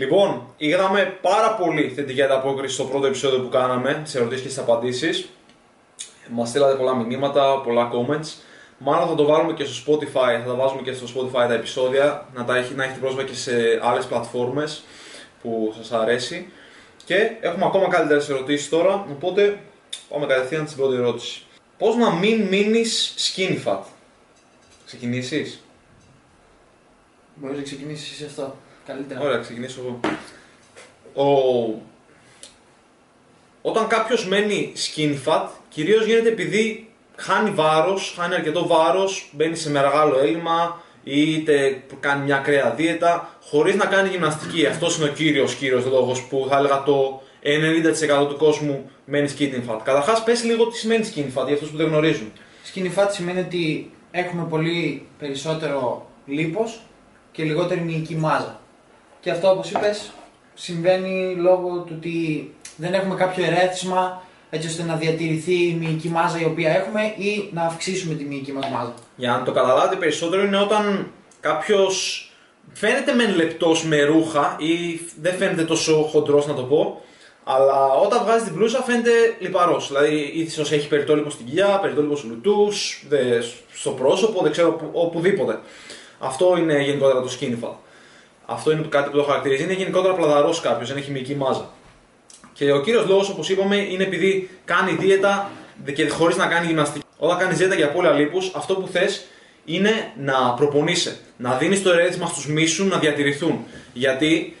Λοιπόν, είδαμε πάρα πολύ θετική ανταπόκριση στο πρώτο επεισόδιο που κάναμε, σε ερωτήσεις και στι απαντήσεις. Μας στείλατε πολλά μηνύματα, πολλά comments. Μάλλον θα το βάλουμε και στο Spotify, θα τα βάζουμε και στο Spotify τα επεισόδια, να, τα έχει, να έχετε πρόσβαση και σε άλλες πλατφόρμες που σας αρέσει. Και έχουμε ακόμα καλύτερες ερωτήσεις τώρα, οπότε πάμε κατευθείαν στην πρώτη ερώτηση. Πώς να μην μείνεις skinny fat; Ξεκινήσεις; Μπορεί να ξεκινήσεις εσύ αυτό. Καλύτερα. Ωραία, ξεκινήσω εγώ. Ο... Όταν κάποιος μένει skin fat, κυρίως γίνεται επειδή χάνει βάρος, χάνει αρκετό βάρος, μπαίνει σε μεγάλο έλλειμμα είτε κάνει μια ακραία δίαιτα χωρίς να κάνει γυμναστική. Αυτός είναι ο κύριος κύριος λόγο που θα έλεγα το 90% του κόσμου μένει skin fat. Καταρχάς, πες λίγο τι σημαίνει skin fat για αυτούς που δεν γνωρίζουν. Skinny fat σημαίνει ότι έχουμε πολύ περισσότερο λίπος και λιγότερη μυϊκή μάζα. Και αυτό όπως είπες συμβαίνει λόγω του ότι δεν έχουμε κάποιο ερέθισμα έτσι ώστε να διατηρηθεί η μυϊκή μάζα η οποία έχουμε ή να αυξήσουμε τη μυϊκή μας μάζα. Για να το καταλάβετε περισσότερο είναι όταν κάποιος φαίνεται μεν λεπτός με ρούχα ή δεν φαίνεται τόσο χοντρός να το πω, αλλά όταν βγάζει την μπλούζα φαίνεται λιπαρός. Δηλαδή, ίσω έχει περιτόλιπο στην κοιλιά, περιτόλιπο στους λουτούς, στο πρόσωπο, δεν ξέρω που- οπουδήποτε. Αυτό είναι γενικότερα το skinny fat. Αυτό είναι κάτι που το χαρακτηρίζει. Είναι γενικότερα πλαδαρός κάποιος, δεν έχει μυϊκή μάζα. Και ο κύριος λόγος, όπως είπαμε, είναι επειδή κάνει δίαιτα και χωρίς να κάνει γυμναστική. Όταν κάνεις δίαιτα για απώλεια λίπους, αυτό που θες είναι να προπονείσαι. Να δίνεις το ερέθισμα στους μίσου να διατηρηθούν. Γιατί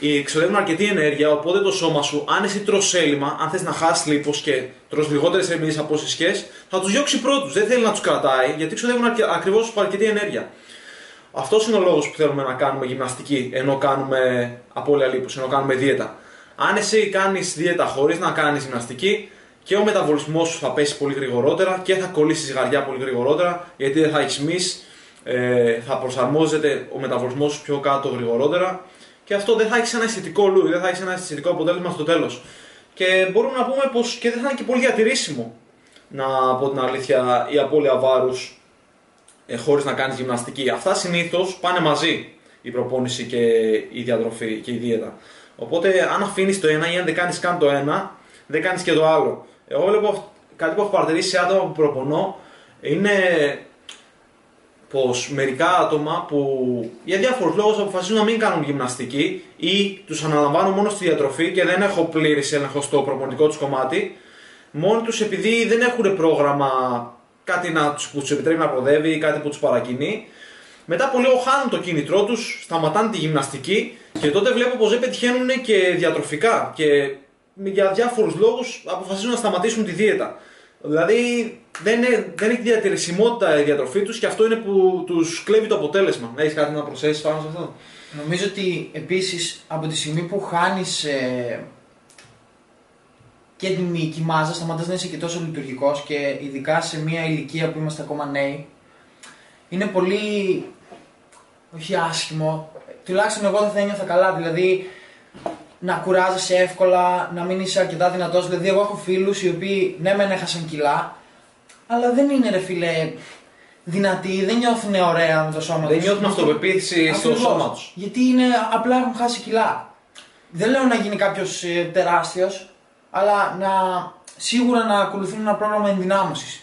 εξοδεύουν αρκετή ενέργεια, οπότε το σώμα σου, αν εσύ τρως έλλειμμα, αν θες να χάσεις λίπος και τρως λιγότερες ερμηνείες από όσες σχέσει, θα τους διώξει πρώτους. Δεν θέλει να τους κρατάει, γιατί εξοδεύουν ακριβώς αρκετή ενέργεια. Αυτός είναι ο λόγος που θέλουμε να κάνουμε γυμναστική ενώ κάνουμε απώλεια λίπους, ενώ κάνουμε δίαιτα. Αν εσύ κάνεις δίαιτα χωρίς να κάνεις γυμναστική, και ο μεταβολισμός σου θα πέσει πολύ γρηγορότερα και θα κολλήσεις ζυγαριά πολύ γρηγορότερα, γιατί δεν θα έχεις μυς, ε, θα προσαρμόζεται ο μεταβολισμός σου πιο κάτω γρηγορότερα και αυτό δεν θα έχεις ένα αισθητικό look, δεν θα έχεις ένα αισθητικό αποτέλεσμα στο τέλος. Και μπορούμε να πούμε πως και δεν θα είναι και πολύ διατηρήσιμο, να πω την αλήθεια, η απώλεια βάρους ε, χωρίς να κάνεις γυμναστική. Αυτά συνήθως πάνε μαζί η προπόνηση και η διατροφή και η δίαιτα. Οπότε, αν αφήνεις το ένα ή αν δεν κάνεις καν το ένα, δεν κάνεις και το άλλο. Εγώ βλέπω αυ- κάτι που έχω παρατηρήσει σε άτομα που προπονώ είναι πως μερικά άτομα που για διάφορους λόγους αποφασίζουν να μην κάνουν γυμναστική ή τους αναλαμβάνουν μόνο στη διατροφή και δεν έχω πλήρης έλεγχο στο προπονητικό τους κομμάτι μόνοι τους επειδή δεν έχουν πρόγραμμα κάτι να τους, που τους επιτρέπει να προδεύει ή κάτι που τους παρακινεί μετά από λίγο χάνουν το κίνητρό τους, σταματάνε τη γυμναστική και τότε βλέπω πως δεν πετυχαίνουν και διατροφικά και για διάφορους λόγους αποφασίζουν να σταματήσουν τη δίαιτα. Δηλαδή δεν, είναι, δεν έχει διατηρησιμότητα η διατροφή τους και αυτό είναι που τους κλέβει το αποτέλεσμα. Έχεις κάτι να προσθέσεις πάνω σε αυτό; Νομίζω ότι επίσης από τη στιγμή που χάνεις ε, και την μυϊκή μάζα σταματάς να είσαι και τόσο λειτουργικός και ειδικά σε μια ηλικία που είμαστε ακόμα νέοι είναι πολύ όχι άσχημο τουλάχιστον εγώ δεν θα ένιωθα καλά δηλαδή να κουράζεσαι εύκολα, να μην είσαι αρκετά δυνατός δηλαδή εγώ έχω φίλους οι οποίοι ναι μεν έχασαν κιλά αλλά δεν είναι ρε φίλε δυνατοί, δεν νιώθουν ωραία με το σώμα Δεν τους. νιώθουν αυτοπεποίθηση στο Ακριβώς. σώμα τους. Γιατί είναι, απλά έχουν χάσει κιλά. Δεν λέω να γίνει κάποιος ε, τεράστιος, αλλά να, σίγουρα να ακολουθούν ένα πρόγραμμα ενδυνάμωσης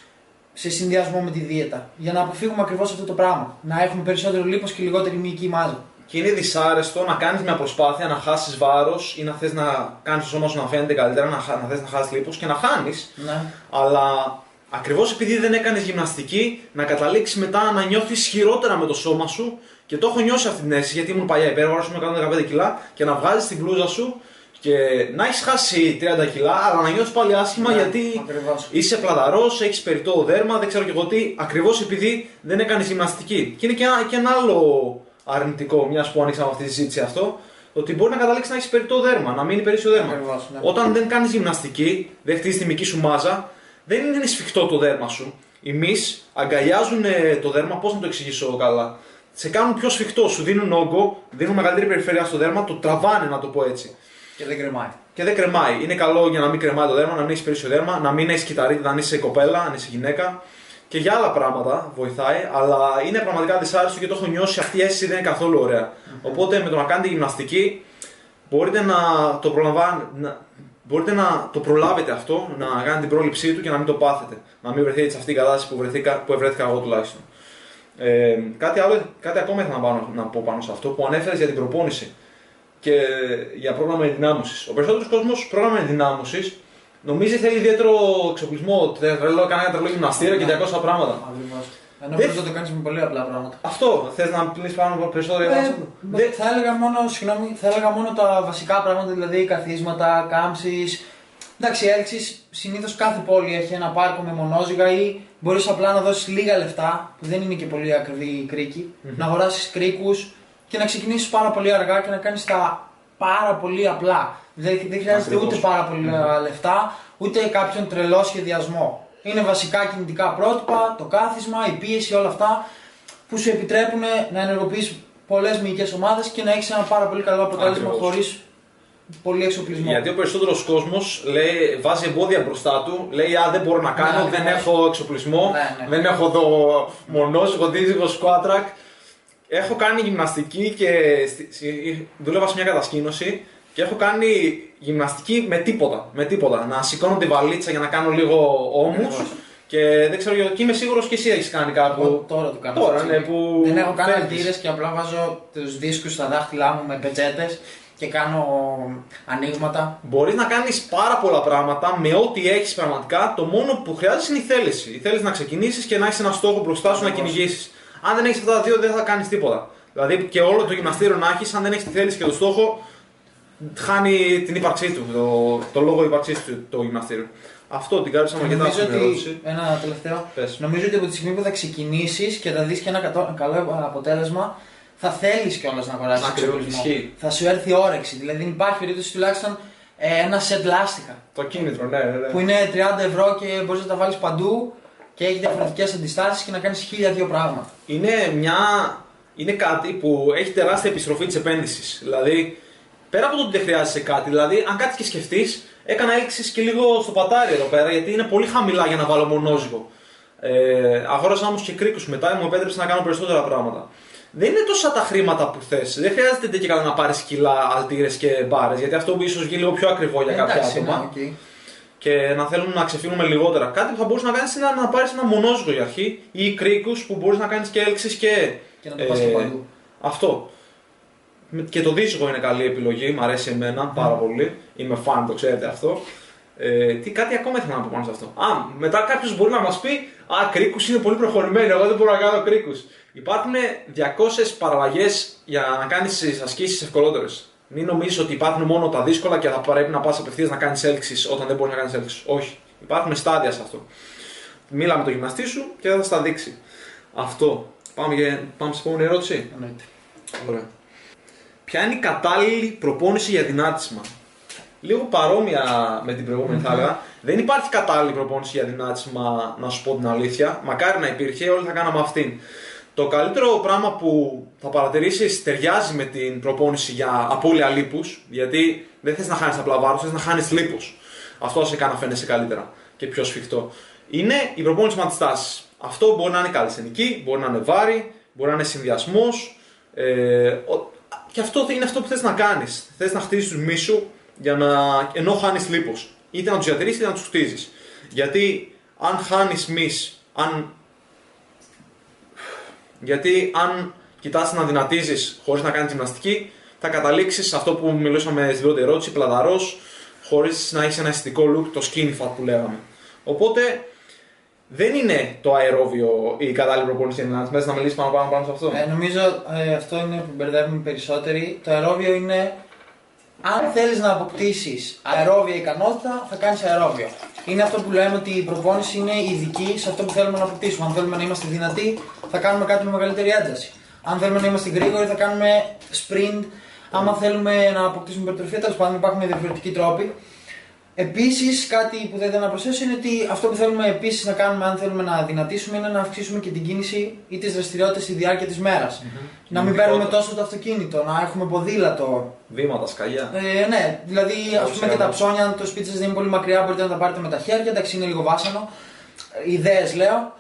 σε συνδυασμό με τη δίαιτα. Για να αποφύγουμε ακριβώς αυτό το πράγμα. Να έχουμε περισσότερο λίπος και λιγότερη μυϊκή μάζα. Και είναι δυσάρεστο να κάνεις μια προσπάθεια να χάσεις βάρος ή να θες να κάνεις το σώμα σου να φαίνεται καλύτερα, να, χα- να θες να χάσεις λίπος και να χάνεις. Ναι. Αλλά ακριβώς επειδή δεν έκανες γυμναστική, να καταλήξεις μετά να νιώθεις χειρότερα με το σώμα σου και το έχω νιώσει αυτή την αίσθηση γιατί ήμουν παλιά υπέρβαρο, ήμουν 115 κιλά και να βγάζεις την μπλούζα σου και να έχεις χάσει 30 κιλά, αλλά να νιώθεις πάλι άσχημα Ναι, γιατί ακριβώς. είσαι πλαδαρό, έχεις περιττό δέρμα, δεν ξέρω και εγώ τι, ακριβώς επειδή δεν έκανες γυμναστική. Και είναι και ένα, και ένα άλλο αρνητικό, μιας που ανοίξαμε αυτή τη συζήτηση αυτό, ότι μπορεί να καταλήξεις να έχεις περιττό δέρμα, να μείνει περίσσιο δέρμα. Ακριβώς, ναι. Όταν δεν κάνεις γυμναστική, δεν χτίζεις τη μυϊκή σου μάζα, δεν είναι σφιχτό το δέρμα σου. Οι μυς αγκαλιάζουν ε, το δέρμα, πώς να το εξηγήσω καλά; Σε κάνουν πιο σφιχτό, σου δίνουν όγκο, δίνουν μεγαλύτερη περιφέρεια στο δέρμα, το τραβάνε να το πω έτσι. Και δεν κρεμάει. Και δεν κρεμάει. Είναι καλό για να μην κρεμάει το δέρμα, να μην έχεις περίσσιο δέρμα, να μην έχεις κυταρίτιδα αν είσαι κοπέλα, αν είσαι γυναίκα. Και για άλλα πράγματα βοηθάει, αλλά είναι πραγματικά δυσάρεστο και το έχω νιώσει. Αυτή η αίσθηση δεν είναι καθόλου ωραία. Οπότε με το να κάνετε γυμναστική, μπορείτε να το, προλαμβάνετε, να, μπορείτε να το προλάβετε αυτό, να κάνετε την πρόληψή του και να μην το πάθετε. Να μην βρεθείτε σε αυτήν την κατάσταση που, βρεθήκα, που ευρέθηκα εγώ τουλάχιστον. Ε, κάτι, άλλο, κάτι ακόμα ήθελα να, πάνω, να πω πάνω σε αυτό που ανέφερες για την προπόνηση και για πρόγραμμα ενδυνάμωσης. Ο περισσότερος κόσμος πρόγραμμα ενδυνάμωσης νομίζει θέλει ιδιαίτερο εξοπλισμό, τρελό, κανένα τρελό γυμναστήριο και 200 πράγματα. Ακριβώς. Ενώ μπορείς να το κάνεις με πολύ απλά πράγματα. Αυτό, θες να πει πάνω περισσότερο για Ε, αυτό. δε- θα, έλεγα μόνο, συγγνώμη, θα έλεγα μόνο τα βασικά πράγματα, δηλαδή καθίσματα, κάμψεις. Εντάξει, έλξει συνήθως κάθε πόλη έχει ένα πάρκο με μονόζυγα ή μπορείς απλά να δώσεις λίγα λεφτά, που δεν είναι και πολύ ακριβή η κρίκη, να αγοράσεις κρίκους και να ξεκινήσεις πάρα πολύ αργά και να κάνεις τα πάρα πολύ απλά. Δηλαδή δεν χρειάζεται Ακριβώς. ούτε πάρα πολλά λεφτά, ούτε κάποιον τρελό σχεδιασμό. Είναι βασικά κινητικά πρότυπα, το κάθισμα, η πίεση, όλα αυτά που σου επιτρέπουν να ενεργοποιήσει πολλές μυϊκές ομάδες και να έχεις ένα πάρα πολύ καλό αποτέλεσμα Ακριβώς. χωρίς πολύ εξοπλισμό. Γιατί ο περισσότερος κόσμος βάζει εμπόδια μπροστά του, λέει Α, δεν μπορώ να κάνω, Ναι, δεν ναι. έχω εξοπλισμό, Ναι, ναι. δεν έχω εδώ μονόσυγο, δίζυγο, σκουάτρακ. Έχω κάνει γυμναστική και στη- στη- δούλευα σε μια κατασκήνωση και έχω κάνει γυμναστική με τίποτα. Με τίποτα. Να σηκώνω τη βαλίτσα για να κάνω λίγο ώμους. Ακριβώς. Και δεν ξέρω γιατί είμαι σίγουρος και εσύ έχεις κάνει κάπου. Εγώ τώρα το κάνω. Τώρα, αυτή τη ναι, στιγμή. που Δεν έχω κάνει φεύγεις. αλτήρες και απλά βάζω τους δίσκους στα δάχτυλά μου με πετσέτες και κάνω ανοίγματα. Μπορείς να κάνεις πάρα πολλά πράγματα με ό,τι έχεις πραγματικά. Το μόνο που χρειάζεσαι είναι η θέληση. Η θέληση να ξεκινήσεις και να έχεις ένα στόχο μπροστά σου να Ακριβώς. κυνηγήσεις. Αν δεν έχεις αυτά τα δύο, δεν θα κάνεις τίποτα. Δηλαδή και όλο το γυμναστήριο να έχεις, αν δεν έχεις τη θέληση και το στόχο, χάνει την ύπαρξή του, το, το λόγο ύπαρξής του το γυμναστήριο. Αυτό την κάλυψα αρκετά Νομίζω στην ερώτηση. ότι. Ένα τελευταίο. Πες. Νομίζω ότι από τη στιγμή που θα ξεκινήσεις και θα δεις και ένα κατώ- καλό αποτέλεσμα, θα θέλεις κιόλας να αγοράσεις Ακριβώς, εξοπλισμό. ισχύει. Θα σου έρθει όρεξη. Δηλαδή δεν υπάρχει περίπτωση τουλάχιστον ε, ένα σετ λάστιχα. Το κίνητρο, ναι, ναι. ναι. Που είναι 30 ευρώ και μπορείς να τα βάλεις παντού και έχει διαφορετικές αντιστάσεις και να κάνεις χίλια δύο πράγματα. είναι, μια, είναι κάτι που έχει τεράστια επιστροφή της επένδυσης. Δηλαδή, πέρα από το ότι δεν χρειάζεσαι κάτι, δηλαδή, αν κάτι και σκεφτείς, έκανα έλξη και λίγο στο πατάρι εδώ πέρα, γιατί είναι πολύ χαμηλά για να βάλω μονόζυγο. Ε, αγόρασα όμως και κρίκους μετά, μου επέτρεψε να κάνω περισσότερα πράγματα. Δεν είναι τόσα τα χρήματα που θες. Δεν χρειάζεται και καλά να πάρεις κιλά, αλτήρες και μπάρες, γιατί αυτό ίσως γίνει λίγο πιο ακριβό για κάποια Εντάξει, άτομα ναι, οκ. Και να θέλουν να ξεφύγουμε λιγότερα. Κάτι που θα μπορούσε να κάνεις είναι να, να πάρεις ένα μονόζυγο για αρχή ή κρίκους που μπορείς να κάνεις και έλξεις και. Και να το πας και παντού. Αυτό. Με- Και το δίσογο είναι καλή επιλογή, μου αρέσει εμένα πάρα πολύ. Είμαι φαν, το ξέρετε αυτό. Ε, τι, κάτι ακόμα ήθελα να πω πάνω σε αυτό. Α, μετά κάποιος μπορεί να μας πει Α, κρίκους είναι πολύ προχωρημένοι. Εγώ δεν μπορώ να κάνω κρίκους. Υπάρχουν 200 παραλλαγές για να κάνεις τις ασκήσεις ευκολότερες. Μην νομίζεις ότι υπάρχουν μόνο τα δύσκολα και θα πρέπει να πας απευθείας να κάνεις έλξεις όταν δεν μπορείς να κάνεις έλξεις. Όχι. Υπάρχουν στάδια σε αυτό. Μίλα με το γυμναστή σου και θα στα δείξει. Αυτό. Πάμε, για... Πάμε στην επόμενη ερώτηση. Εννοείται. Ωραία. Ποια είναι η κατάλληλη προπόνηση για δυνάτισμα; Λίγο παρόμοια με την προηγούμενη θα έλεγα. Δεν υπάρχει κατάλληλη προπόνηση για δυνάτισμα, να σου πω την αλήθεια. Μακάρι να υπήρχε, όλοι θα κάναμε αυτήν. Το καλύτερο πράγμα που θα παρατηρήσεις ταιριάζει με την προπόνηση για απώλεια λίπους, γιατί δεν θες να χάνεις απλά βάρος, θες να χάνεις λίπο. Αυτό σε κάνει να φαίνεσαι καλύτερα και πιο σφιχτό. Είναι η προπόνηση με αντιστάσεις. Αυτό μπορεί να είναι καλλιστενική, μπορεί να είναι βάρη, μπορεί να είναι συνδυασμός. Ε, ο- και αυτό είναι αυτό που θες να κάνεις. Θες να χτίσει τους μίσου για να, ενώ χάνεις λίπο. Είτε να τους διατηρήσει είτε να τους χτίζεις. Γιατί αν χάνεις μυς, αν γιατί αν κοιτάς να δυνατίζεις χωρίς να κάνεις γυμναστική, θα καταλήξεις σε αυτό που μιλούσαμε στην πρώτη ερώτηση, πλαδαρός, χωρίς να έχεις ένα αισθητικό look, το skinny fat που λέγαμε. Οπότε δεν είναι το αερόβιο η κατάλληλη προπόνηση για να να μιλήσεις πάνω, πάνω, πάνω σε αυτό; Ε, νομίζω ε, αυτό είναι που μπερδεύουμε περισσότεροι. Το αερόβιο είναι αν θέλεις να αποκτήσεις αερόβια ικανότητα, θα κάνεις αερόβιο. Είναι αυτό που λέμε ότι η προπόνηση είναι ειδική σε αυτό που θέλουμε να αποκτήσουμε. Αν θέλουμε να είμαστε δυνατοί, θα κάνουμε κάτι με μεγαλύτερη ένταση. Αν θέλουμε να είμαστε γρήγοροι, θα κάνουμε sprint. Άμα θέλουμε να αποκτήσουμε υπερτροφία, τέλος πάντων υπάρχουν διαφορετικοί τρόποι. Επίσης, κάτι που θα ήθελα να προσθέσω είναι ότι αυτό που θέλουμε επίσης να κάνουμε, αν θέλουμε να δυνατήσουμε, είναι να αυξήσουμε και την κίνηση ή τις δραστηριότητες στη διάρκεια της μέρας. Να μην παίρνουμε τόσο το αυτοκίνητο, να έχουμε ποδήλατο. Βήματα, σκαλιά. Ε, ναι, δηλαδή ας Όχι, πούμε και τα σιγά. ψώνια, αν το σπίτι σας δεν είναι πολύ μακριά, μπορείτε να τα πάρετε με τα χέρια. Εντάξει, είναι λίγο βάσανο. Ιδέες λέω.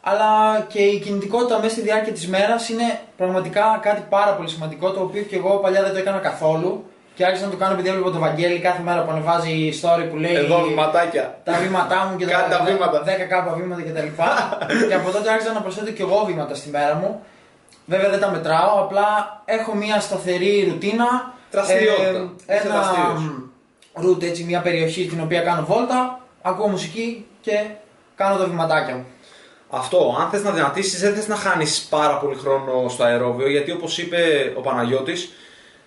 Αλλά και η κινητικότητα μέσα στη διάρκεια της μέρας είναι πραγματικά κάτι πάρα πολύ σημαντικό το οποίο και εγώ παλιά δεν το έκανα καθόλου. Και άρχισα να το κάνω επειδή έβλεπα το Βαγγέλη κάθε μέρα που ανεβάζει story που λέει. Εδώ βηματάκια. τα βήματά μου και Κάντε τα βήματα. 10 κάπα βήματα κτλ. και από τότε άρχισα να προσθέτω και εγώ βήματα στη μέρα μου. Βέβαια δεν τα μετράω, απλά έχω μια σταθερή ρουτίνα. Δραστηριότητα. Ε, Είσαι ένα δραστήριος. route, έτσι, μια περιοχή την οποία κάνω βόλτα, ακούω μουσική και κάνω τα βηματάκια μου. Αυτό, αν θες να δυνατήσεις δεν θες να χάνεις πάρα πολύ χρόνο στο αερόβιο γιατί όπως είπε ο Παναγιώτης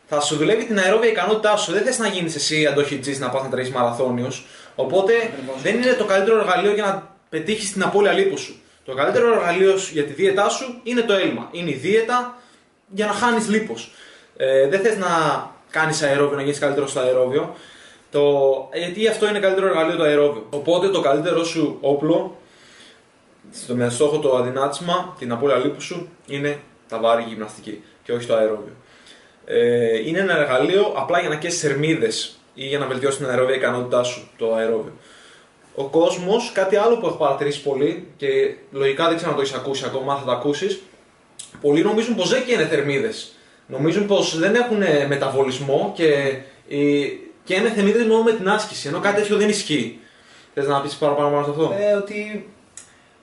θα σου δουλεύει την αερόβια ικανότητά σου. Δεν θες να γίνεις εσύ αντοχητζής να πας να τρέχεις μαραθώνιος. Οπότε Ακριβώς. δεν είναι το καλύτερο εργαλείο για να πετύχεις την απώλεια λίπους σου. Το καλύτερο εργαλείο σου για τη δίαιτά σου είναι το έλλειμμα. Είναι η δίαιτα για να χάνεις λίπος. Ε, δεν θες να κάνεις αερόβιο, να γίνεις καλύτερος στο αερόβιο. Το... Γιατί αυτό είναι καλύτερο εργαλείο το αερόβιο. Οπότε το καλύτερο σου όπλο στο, με στόχο το αδυνάτισμα, την απώλεια λίπους σου, είναι τα βάρη γυμναστική και όχι το αερόβιο. Ε, είναι ένα εργαλείο απλά για να καίσεις θερμίδες ή για να βελτιώσεις την αερόβια ικανότητά σου το αερόβιο. Ο κόσμος, κάτι άλλο που έχω παρατηρήσει πολύ και λογικά δεν ξέρω αν το έχεις ακούσει ακόμα, θα το ακούσεις. Πολλοί νομίζουν πως δεν καίνε θερμίδες. Νομίζουν πως δεν έχουν μεταβολισμό και, οι- και είναι θερμίδες μόνο με την άσκηση. Ενώ κάτι τέτοιο δεν ισχύει. Θες να πεις παραπάνω πάνω σε αυτό; Ε, ότι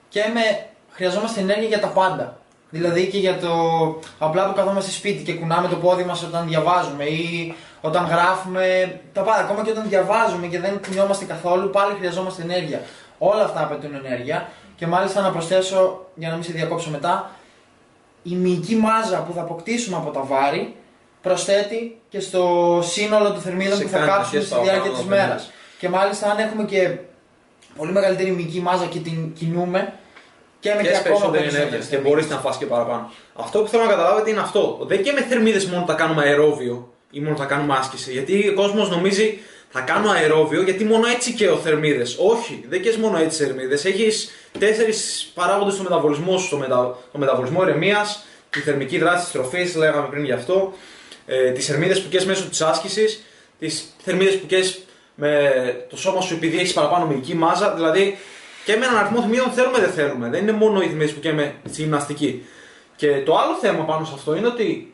και με, χρειαζόμαστε ενέργεια για τα πάντα. Δηλαδή και για το απλά που καθόμαστε σπίτι και κουνάμε το πόδι μας όταν διαβάζουμε ή όταν γράφουμε, τα πάντα. Ακόμα και όταν διαβάζουμε και δεν κουνιόμαστε καθόλου, πάλι χρειαζόμαστε ενέργεια. Όλα αυτά απαιτούν ενέργεια και μάλιστα να προσθέσω, για να μην σε διακόψω μετά, η μυϊκή μάζα που θα αποκτήσουμε από τα βάρη προσθέτει και στο σύνολο των θερμίδων Σε που θα κάνει να κάψουμε χέσεις στη διάρκεια παραπάνω της θερμίδες. μέρας. Και μάλιστα αν έχουμε και πολύ μεγαλύτερη μυϊκή μάζα και την κινούμε και με και και, έχει ακόμα περισσότερη ενέργεια και μπορείς να φας και παραπάνω. Αυτό που θέλω να καταλάβετε είναι αυτό. Δεν και με θερμίδες μόνο τα κάνουμε αερόβιο ή μόνο τα κάνουμε άσκηση. Γιατί ο κόσμος νομίζει θα κάνω αερόβιο γιατί μόνο έτσι και ο θερμίδες. Όχι, δεν και μόνο έτσι θερμίδες. Έχεις τέσσερις παράγοντες στο μεταβολισμό σου. Το, μετα... το μεταβολισμό ηρεμίας, τη θερμική δράση της τροφής, λέγαμε πριν γι' αυτό, ε, τις θερμίδες που καίς μέσω της άσκησης, τις θερμίδες που καίς με το σώμα σου επειδή έχεις παραπάνω μυϊκή μάζα. Δηλαδή και με έναν αριθμό θερμίδων θέλουμε δεν θέλουμε. Δεν είναι μόνο οι θερμίδε που καίμε στη γυμναστική. Και το άλλο θέμα πάνω σε αυτό είναι ότι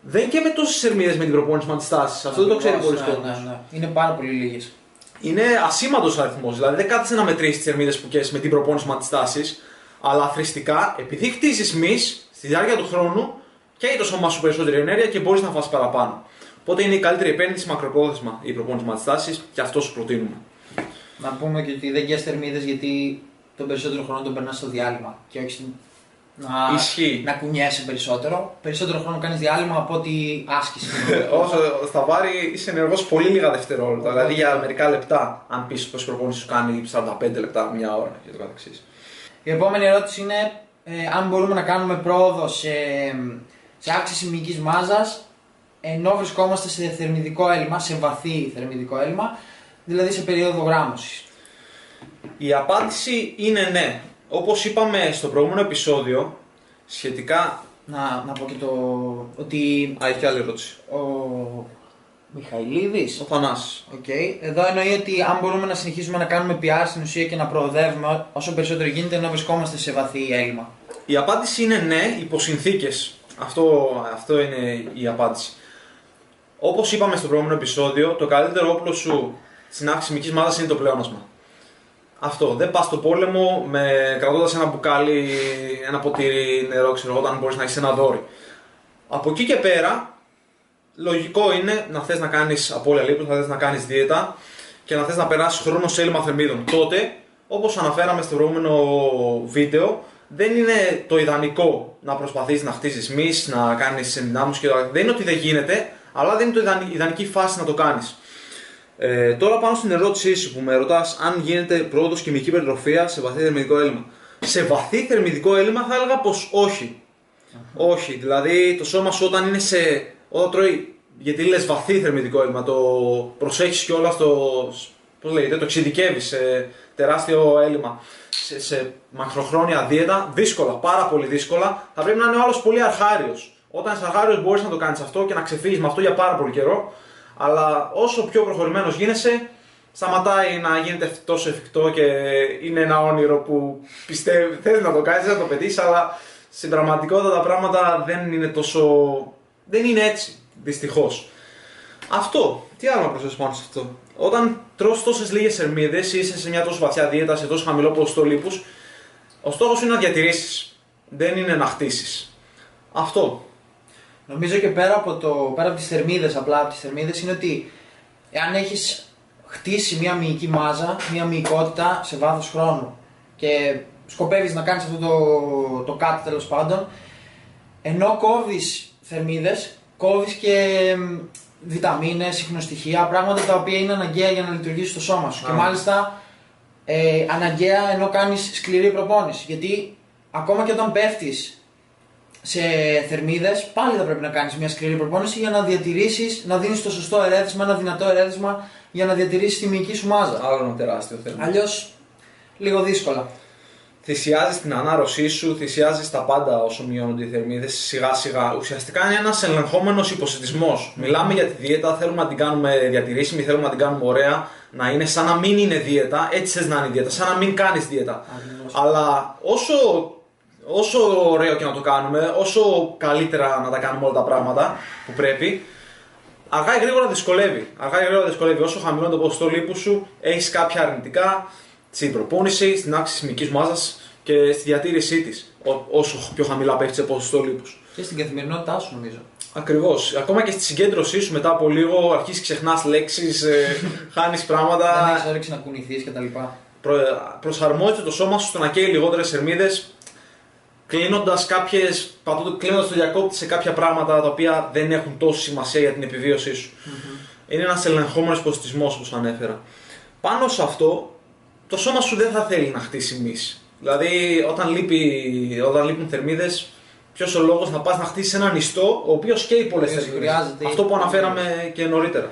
δεν και με τόσες θερμίδε με την προπόνηση με αντιστάσεις. Αυτό δεν το ξέρει πολλοί ναι, κόσμος. ναι, ναι. Είναι πάρα πολύ λίγες. Είναι ασήμαντος αριθμός. Δηλαδή δεν κάθεσαι να μετρήσεις τις θερμίδε που καίεις με την προπόνηση με αντιστάσεις. Αλλά αθρηστικά, επειδή χτίζεις μυς στη διάρκεια του χρόνου, καίει το σώμα σου περισσότερη ενέργεια και μπορείς να φας παραπάνω. Οπότε είναι η καλύτερη επένδυση μακροπρόθεσμα η προπόνηση με αντιστάσεις και αυτό σου προτείνουμε. Να πούμε και ότι δεν καίς θερμίδες γιατί τον περισσότερο χρόνο τον περνάς στο διάλειμμα και όχι στην... να, Ισχύει. να κουνιέσαι περισσότερο. Περισσότερο χρόνο κάνεις διάλειμμα από ότι άσκηση. Όσο στα βάρη είσαι ενεργός πολύ λίγα δευτερόλεπτα. Δηλαδή για μερικά λεπτά, αν πεις πω η προπόνηση σου κάνει 45 λεπτά, μια ώρα και το καθεξής. Η επόμενη ερώτηση είναι ε, αν μπορούμε να κάνουμε πρόοδο σε, σε αύξηση μυϊκής μάζας ενώ βρισκόμαστε σε θερμιδικό έλλειμμα, σε βαθύ θερμιδικό έλλειμμα, δηλαδή σε περίοδο γράμμωσης. Η απάντηση είναι ναι. Όπως είπαμε στο προηγούμενο επεισόδιο, σχετικά. Να, να πω και το ότι Α, έχει άλλη ερώτηση. ο Μιχαηλίδης Ο Θανάσης. Οκ. Εδώ εννοεί ότι αν μπορούμε να συνεχίσουμε να κάνουμε PR στην ουσία και να προοδεύουμε όσο περισσότερο γίνεται ενώ βρισκόμαστε σε βαθύ έλλειμμα. Η απάντηση είναι ναι, υπό συνθήκες. Αυτό, αυτό είναι η απάντηση. Όπως είπαμε στο προηγούμενο επεισόδιο, το καλύτερο όπλο σου στην αύξηση μυϊκή μάζας είναι το πλεόνασμα. Αυτό. Δεν πας στο πόλεμο με κρατώντας ένα μπουκάλι, ένα ποτήρι νερό, ξέρω εγώ, όταν μπορείς να έχεις ένα δόρυ. Από εκεί και πέρα, λογικό είναι να θες να κάνεις απώλεια λίπους, να θες να κάνεις δίαιτα και να θες να περάσεις χρόνο σε έλλειμμα θερμίδων. Τότε, όπως αναφέραμε στο προηγούμενο βίντεο, δεν είναι το ιδανικό να προσπαθείς να χτίζεις μυς, να κάνεις ενδυνάμους και το... Δεν είναι ότι δεν γίνεται, αλλά δεν είναι το ιδανική, ιδανική φάση να το κάνεις. Ε, τώρα πάνω στην ερώτησή σου που με ρωτάς αν γίνεται πρόοδος χημική υπερτροφία σε βαθύ θερμιδικό έλλειμμα. Σε βαθύ θερμιδικό έλλειμμα θα έλεγα πως όχι. Όχι, δηλαδή το σώμα σου όταν είναι σε. όταν τρώει. Γιατί λες βαθύ θερμιδικό έλλειμμα, το προσέχεις κιόλας το. Πώς λέγεται, το εξειδικεύεις σε τεράστιο έλλειμμα. Σε, σε μακροχρόνια δίαιτα, δύσκολα, πάρα πολύ δύσκολα, θα πρέπει να είναι ο άλλος πολύ αρχάριος. Όταν είσαι αρχάριος, μπορείς να το κάνεις αυτό και να ξεφύγεις με αυτό για πάρα πολύ καιρό. Αλλά όσο πιο προχωρημένος γίνεσαι, σταματάει να γίνεται τόσο εφικτό και είναι ένα όνειρο που πιστεύει, θες να το κάνεις, θες να το πετύχεις, αλλά στην πραγματικότητα τα πράγματα δεν είναι τόσο... δεν είναι έτσι, δυστυχώς. Αυτό. Τι άλλο να προσθέσω πάνω σε αυτό; Όταν τρως τόσες λίγες θερμίδες ή είσαι σε μια τόσο βαθιά δίαιτα, σε τόσο χαμηλό ποσοστό λίπους, ο στόχος είναι να διατηρήσεις. Δεν είναι να χτίσεις. Αυτό. Νομίζω και πέρα από, το, πέρα από τις θερμίδες, απλά από τις θερμίδες, είναι ότι εάν έχεις χτίσει μια μυϊκή μάζα, μια μυϊκότητα σε βάθος χρόνου και σκοπεύεις να κάνεις αυτό το, το κάτι τέλος πάντων, ενώ κόβεις θερμίδες, κόβεις και μ, βιταμίνες, συχνοστοιχεία, πράγματα τα οποία είναι αναγκαία για να λειτουργήσει το σώμα σου. Α. Και μάλιστα ε, αναγκαία ενώ κάνεις σκληρή προπόνηση. Γιατί ακόμα και όταν πέφτεις σε θερμίδες, πάλι θα πρέπει να κάνεις μια σκληρή προπόνηση για να διατηρήσεις, να δίνεις το σωστό ερέθισμα, ένα δυνατό ερέθισμα για να διατηρήσεις τη μυϊκή σου μάζα. Άλλο ένα τεράστιο θέμα. Αλλιώς λίγο δύσκολα. Θυσιάζεις την ανάρρωσή σου, θυσιάζεις τα πάντα όσο μειώνονται οι θερμίδες σιγά σιγά. Ουσιαστικά είναι ένας ελεγχόμενος υποσυτισμός. Μιλάμε για τη δίαιτα, θέλουμε να την κάνουμε διατηρήσιμη, θέλουμε να την κάνουμε ωραία, να είναι σαν να μην είναι δίαιτα, έτσι θες να είναι η δίαιτα, σαν να μην κάνεις δίαιτα. Ακριβώς. Αλλά όσο, όσο ωραίο και να το κάνουμε, όσο καλύτερα να τα κάνουμε όλα τα πράγματα που πρέπει, αργά ή γρήγορα δυσκολεύει. Αργά ή γρήγορα δυσκολεύει. Όσο χαμηλό είναι το ποσοστό λίπου σου, έχεις κάποια αρνητικά στην προπόνηση, στην αύξηση της μυϊκή μάζας και στη διατήρησή της. Όσο πιο χαμηλά πέφτει σε ποσοστό λίπους. Και στην καθημερινότητά σου νομίζω. Ακριβώς. Ακόμα και στη συγκέντρωσή σου μετά από λίγο αρχίσει ξεχνάς λέξεις, ε, χάνεις πράγματα. Δεν έχεις όρεξη να κουνηθείς κτλ. προ, προσαρμόζεται το σώμα σου στο να καίει λιγότερες θερμίδες, κλείνοντας κάποιες, πατώ- κλείνοντας το διακόπτη σε κάποια πράγματα τα οποία δεν έχουν τόση σημασία για την επιβίωσή σου. Είναι ένας ελεγχόμενος υποστησμό όπως ανέφερα. Πάνω σε αυτό, το σώμα σου δεν θα θέλει να χτίσει μυς. Δηλαδή, όταν, λείπει, όταν λείπουν θερμίδες, ποιος ο λόγος να πας να χτίσεις έναν ιστό ο οποίος καίει πολλές Οποίος θερμίδες. χρειάζεται- Αυτό που αναφέραμε και νωρίτερα.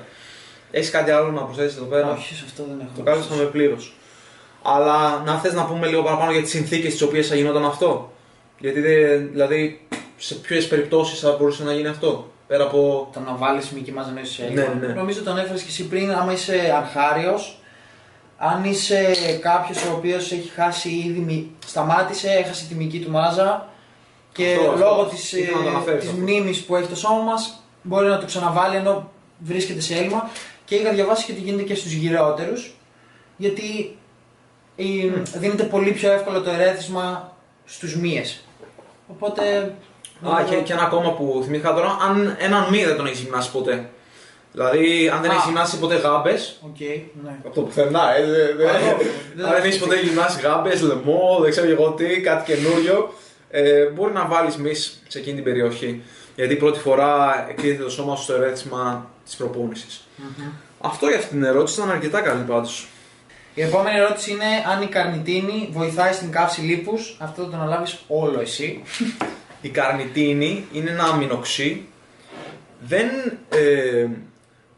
Έχεις κάτι άλλο να προσθέσεις εδώ πέρα; Όχι, σε αυτό δεν έχω. Το κάλυψαμε πλήρως. Αλλά να θες να πούμε λίγο παραπάνω για τις συνθήκες τι οποίες θα γινόταν αυτό; Γιατί δεν- δηλαδή σε ποιες περιπτώσεις θα μπορούσε να γίνει αυτό. Πέρα από. Το να βάλεις μυϊκή μάζα μέσα σε Ναι, ναι. Νομίζω τον έφερες και εσύ πριν, άμα είσαι αρχάριος, αν είσαι κάποιος ο οποίος έχει χάσει ήδη. μυ- σταμάτησε, έχασε τη μυϊκή του μάζα και Αυτό, αυτό. λόγω της Ήθελα να το αναφέρεις αυτό. μνήμης που έχει το σώμα μας μπορεί να το ξαναβάλει ενώ βρίσκεται σε έλλειμμα. Και είχα διαβάσει και τι γίνεται και στους γηραιότερους. Γιατί η- δίνεται πολύ πιο εύκολο το ερέθισμα στους μύες. Οπότε... Α, νομίζω- και, και ένα ακόμα που θυμήθηκα τώρα, αν έναν μυ δεν τον έχεις γυμνάσει ποτέ. Δηλαδή, αν δεν Α. έχεις γυμνάσει ποτέ γάμπες. Οκ, ναι. Από το πουθενά, ε. δε- δε- Α, δεν Αν δεν έχεις σκεφτεί. ποτέ γυμνάσει γάμπες, λαιμό, δεν ξέρω εγώ τι, κάτι καινούριο, ε, μπορεί να βάλεις μυ σε εκείνη την περιοχή. Γιατί πρώτη φορά εκδίδεται το σώμα σου στο ερέθισμα της προπόνησης. Αυτό για αυτή την ερώτηση ήταν αρκετά καλή πάντως. Η επόμενη ερώτηση είναι αν η καρνιτίνη βοηθάει στην καύση λίπους. Αυτό θα το αναλάβεις όλο εσύ. Η καρνιτίνη είναι ένα αμινοξύ. Δεν ε,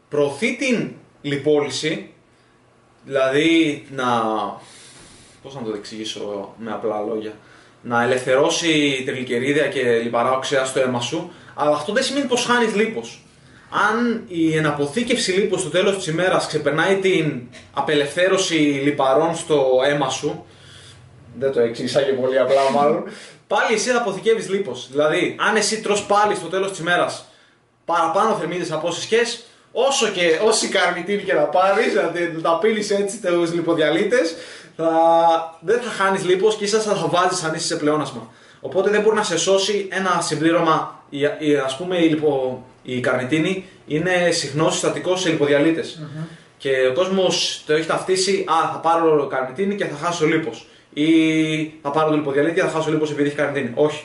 προωθεί την λιπόλυση, δηλαδή να... Πώς να το εξηγήσω με απλά λόγια. Να ελευθερώσει τριγλικερίδια και λιπαρά οξέα στο αίμα σου, αλλά αυτό δεν σημαίνει πως χάνεις λίπος. Αν η εναποθήκευση λίπος στο τέλος της ημέρας ξεπερνάει την απελευθέρωση λιπαρών στο αίμα σου, δεν το εξήγησα και πολύ απλά μάλλον. Πάλι εσύ θα αποθηκεύεις λίπος. Δηλαδή, αν εσύ τρως πάλι στο τέλος της ημέρας παραπάνω θερμίδες από όσες σκες, όσο και όση καρνιτίνη και να πάρεις, δηλαδή να τα πίνεις έτσι τους λιποδιαλίτες, θα... δεν θα χάνεις λίπος και ίσα θα βάζεις αν είσαι σε πλεόνασμα. Οπότε δεν μπορεί να σε σώσει ένα συμπλήρωμα. Η, η, ας πούμε η, λιπο, η καρνιτίνη είναι συχνός συστατικός σε λιποδιαλίτες. Και ο κόσμος το έχει ταυτίσει, Α, θα πάρω καρνιτίνη και θα χάσω λίπος. Ή θα πάρω το λιποδιαλίτη και θα χάσω λίπος επειδή έχει καρνιτίνη. Όχι.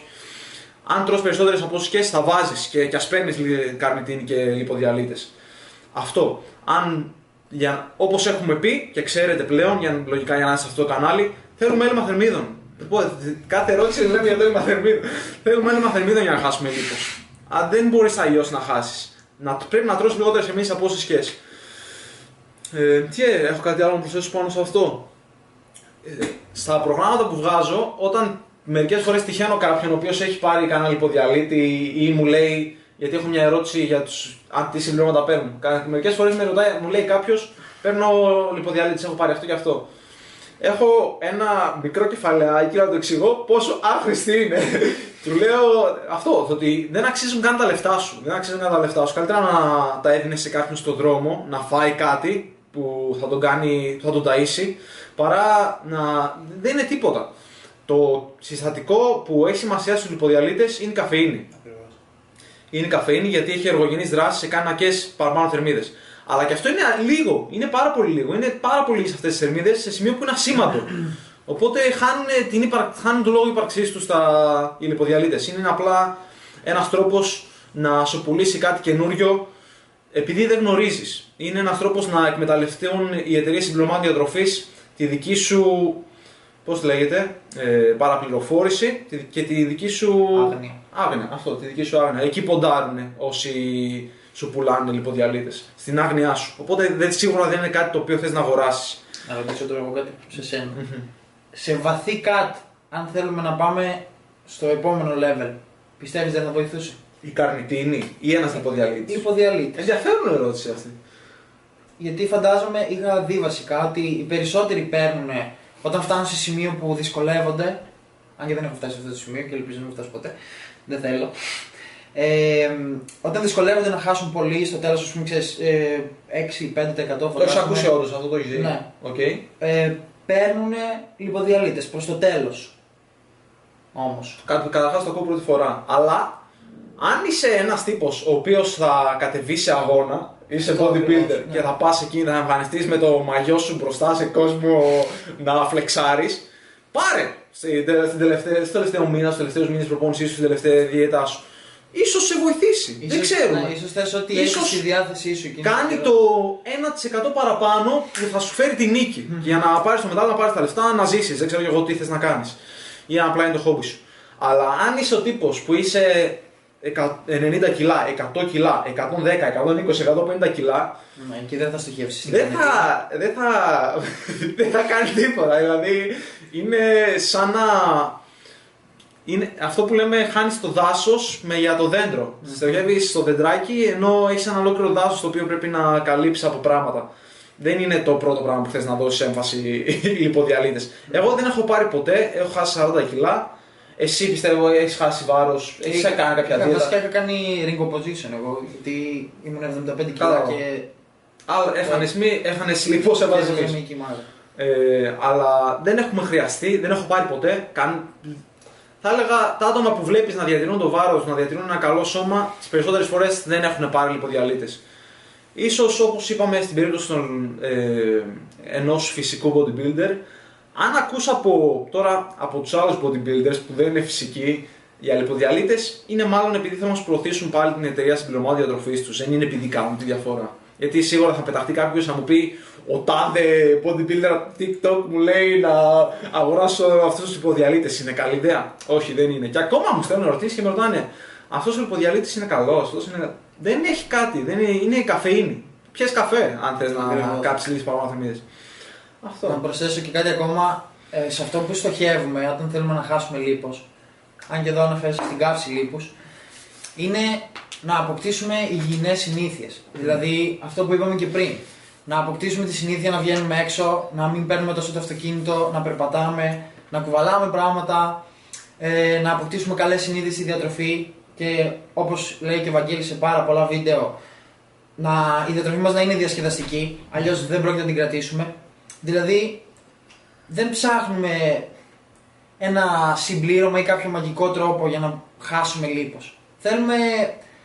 Αν τρως περισσότερες από όσε θα βάζεις και, και ας παίρνεις καρνιτίνη και λιποδιαλίτε. Αυτό. Αν, για, όπως έχουμε πει και ξέρετε πλέον, για, λογικά για να είστε σε αυτό το κανάλι, θέλουμε έλλειμμα θερμίδων. Λοιπόν, κάθε ερώτηση λέμε για το έλλειμμα θερμίδων. θέλουμε έλλειμμα θερμίδων για να χάσουμε λίπος. Αν δεν μπορείς αλλιώς να χάσεις. Να, πρέπει να τρώσει λιγότερε εμείς από όσες σχέσει. Ε, τι ε, έχω κάτι άλλο να προσθέσω πάνω σε αυτό. Ε, στα προγράμματα που βγάζω, όταν μερικές φορές τυχαίνω κάποιον ο οποίος έχει πάρει κανένα λιποδιαλίτη ή μου λέει, γιατί έχω μια ερώτηση για τους, αν τι συμπληρώματα παίρνουν. Μερικές φορές με ρωτάει, μου λέει κάποιος, παίρνω λιποδιαλίτη, έχω πάρει αυτό και αυτό. Έχω ένα μικρό κεφαλαιάκι να το εξηγώ πόσο άχρηστη είναι. του λέω αυτό, το ότι δεν αξίζουν καν τα λεφτά σου. Δεν αξίζουν καν τα λεφτά σου. Καλύτερα να τα έδινες σε κάποιον στον δρόμο, να φάει κάτι που θα τον κάνει, θα τον ταΐσει, παρά να. Δεν είναι τίποτα. Το συστατικό που έχει σημασία στους λιποδιαλίτες είναι η καφεΐνη. Είναι η καφεΐνη γιατί έχει εργογενείς δράσεις σε κανακέ παραπάνω θερμίδες. Αλλά και αυτό είναι λίγο, είναι πάρα πολύ λίγο. Είναι πάρα πολύ σε αυτές τις θερμίδες σε σημείο που είναι ασήμαντο. Οπότε χάνουν, την υπαρ... χάνουν το λόγο ύπαρξής τους στα οι λιποδιαλίτες. Είναι απλά ένας τρόπος να σου πουλήσει κάτι καινούριο επειδή δεν γνωρίζεις. Είναι ένας τρόπος να εκμεταλλευτούν οι εταιρείες συμπληρωμάτων διατροφής τη δική σου. Πώς λέγεται, ε, παραπληροφόρηση τη- και τη δική σου. Άγνοια. Άγνοια, αυτό, τη δική σου άγνοια. Εκεί ποντάρουν όσοι σου πουλάνε λιποδιαλίτε. Στην άγνοιά σου. Οπότε δεν, σίγουρα δεν είναι κάτι το οποίο θες να αγοράσεις. Να ρωτήσω τώρα εγώ κάτι σε σένα. σε βαθύ cut, αν θέλουμε να πάμε στο επόμενο level, πιστεύεις δεν θα βοηθούσε; Η καρνιτίνη ή ένας λιποδιαλίτη. Υποδιαλύτες. Ενδιαφέρον ερώτηση αυτή. Γιατί φαντάζομαι, είχα δει βασικά ότι οι περισσότεροι παίρνουν όταν φτάνουν σε σημείο που δυσκολεύονται. Αν και δεν έχω φτάσει σε αυτό το σημείο και ελπίζω να μην φτάσω ποτέ. Δεν θέλω. Ε, όταν δυσκολεύονται να χάσουν πολύ, στο τέλος, ας πούμε, ξέρεις, ε, 6-5% Το έχει ακούσει όντως αυτό το έχεις δει. Ναι. Οκ. Ε, παίρνουν λιποδιαλύτες προς το τέλος. Όμως. Κάτι καταρχάς το ακούω πρώτη φορά. Αλλά αν είσαι ένας τύπος ο οποίος θα κατεβεί σε αγώνα, είσαι Το bodybuilder ακριβώς, ναι. και θα πας εκεί να εμφανιστείς με το μαγιό σου μπροστά σε κόσμο να φλεξάρεις, πάρε στην τε- στην τελευταία- στο τελευταίο μήνα, στους τελευταίους μήνες προπόνησής σου, στην τελευταία διέτα σου. Ίσως σε βοηθήσει. δεν ξέρουμε. Ναι, ίσως θες ότι Ίσως έχεις στη διάθεσή σου. εκείνη κάνει την το 1% παραπάνω που θα σου φέρει τη νίκη. Και για να πάρεις το μετάλλιο, να πάρεις τα λεφτά, να ζήσεις. Δεν ξέρω εγώ τι θες να κάνεις. Ή αν απλά είναι το χόμπι σου. Αλλά αν είσαι ο τύπος που είσαι εκα- 90 κιλά, 100 κιλά, 110, 120, 150 κιλά, Ναι, και δεν θα στοχεύσεις. στην δεν κανένα. θα, δεν θα, δεν θα κάνει τίποτα. Δηλαδή είναι σαν να. Είναι αυτό που λέμε χάνει το δάσο με για το δέντρο. Mm. Στοχεύει στο δεντράκι ενώ έχει ένα ολόκληρο δάσο το οποίο πρέπει να καλύψει από πράγματα. Δεν είναι το πρώτο πράγμα που θε να δώσει έμφαση οι λιποδιαλίτε. Εγώ δεν έχω πάρει ποτέ, έχω χάσει 40 κιλά. Εσύ πιστεύω έχει χάσει βάρο, έχει κάνει κάποια Είχα- δίαιτα. Βασικά είχα κάνει ring opposition εγώ, γιατί ήμουν 75 κιλά Κατάλαβα. και... Άλλα, έχανες μη, έχανες λίπο, σε βάζει και μη. μη κοιμάμαι. Ε, αλλά δεν έχουμε χρειαστεί, δεν έχω πάρει ποτέ. Καν... Θα έλεγα τα άτομα που βλέπεις να διατηρούν το βάρος, να διατηρούν ένα καλό σώμα, τις περισσότερες φορές δεν έχουν πάρει λιποδιαλίτες. Ίσως όπως είπαμε στην περίπτωση των, ε, ενός φυσικού bodybuilder, αν ακούς από, τώρα από τους άλλους bodybuilders που δεν είναι φυσικοί για λιποδιαλίτες, είναι μάλλον επειδή θέλουν να σου προωθήσουν πάλι την εταιρεία συμπληρωμάτων διατροφής τους, δεν είναι επειδή κάνουν τη διαφορά. Γιατί σίγουρα θα πεταχτεί κάποιος να μου πει ο τάδε bodybuilder από TikTok μου λέει να αγοράσω αυτού τους λιποδιαλίτε. Είναι καλή ιδέα; Όχι, δεν είναι. Και ακόμα μου στέλνουν ερωτήσεις και με ρωτάνε, αυτός ο λιποδιαλίτη είναι καλός. Είναι... Δεν έχει κάτι. Δεν είναι, είναι η καφεΐνη. Πιες καφέ, αν θες να Ακριβώς. κάψεις λίγε παραπάνω θερμίδε. Να Αυτό. προσθέσω και κάτι ακόμα ε, σε αυτό που στοχεύουμε όταν θέλουμε να χάσουμε λίπος, αν και εδώ αναφέρεσαι στην καύση λίπους, είναι να αποκτήσουμε υγιεινές συνήθειες. Δηλαδή αυτό που είπαμε και πριν. Να αποκτήσουμε τη συνήθεια να βγαίνουμε έξω, να μην παίρνουμε τόσο το αυτοκίνητο, να περπατάμε, να κουβαλάμε πράγματα, ε, να αποκτήσουμε καλές συνήθειες στη διατροφή και όπως λέει και ο Βαγγέλης σε πάρα πολλά βίντεο, να, η διατροφή μας να είναι διασκεδαστική, αλλιώς δεν πρόκειται να την κρατήσουμε. Δηλαδή, δεν ψάχνουμε ένα συμπλήρωμα ή κάποιο μαγικό τρόπο για να χάσουμε λίπος. Θέλουμε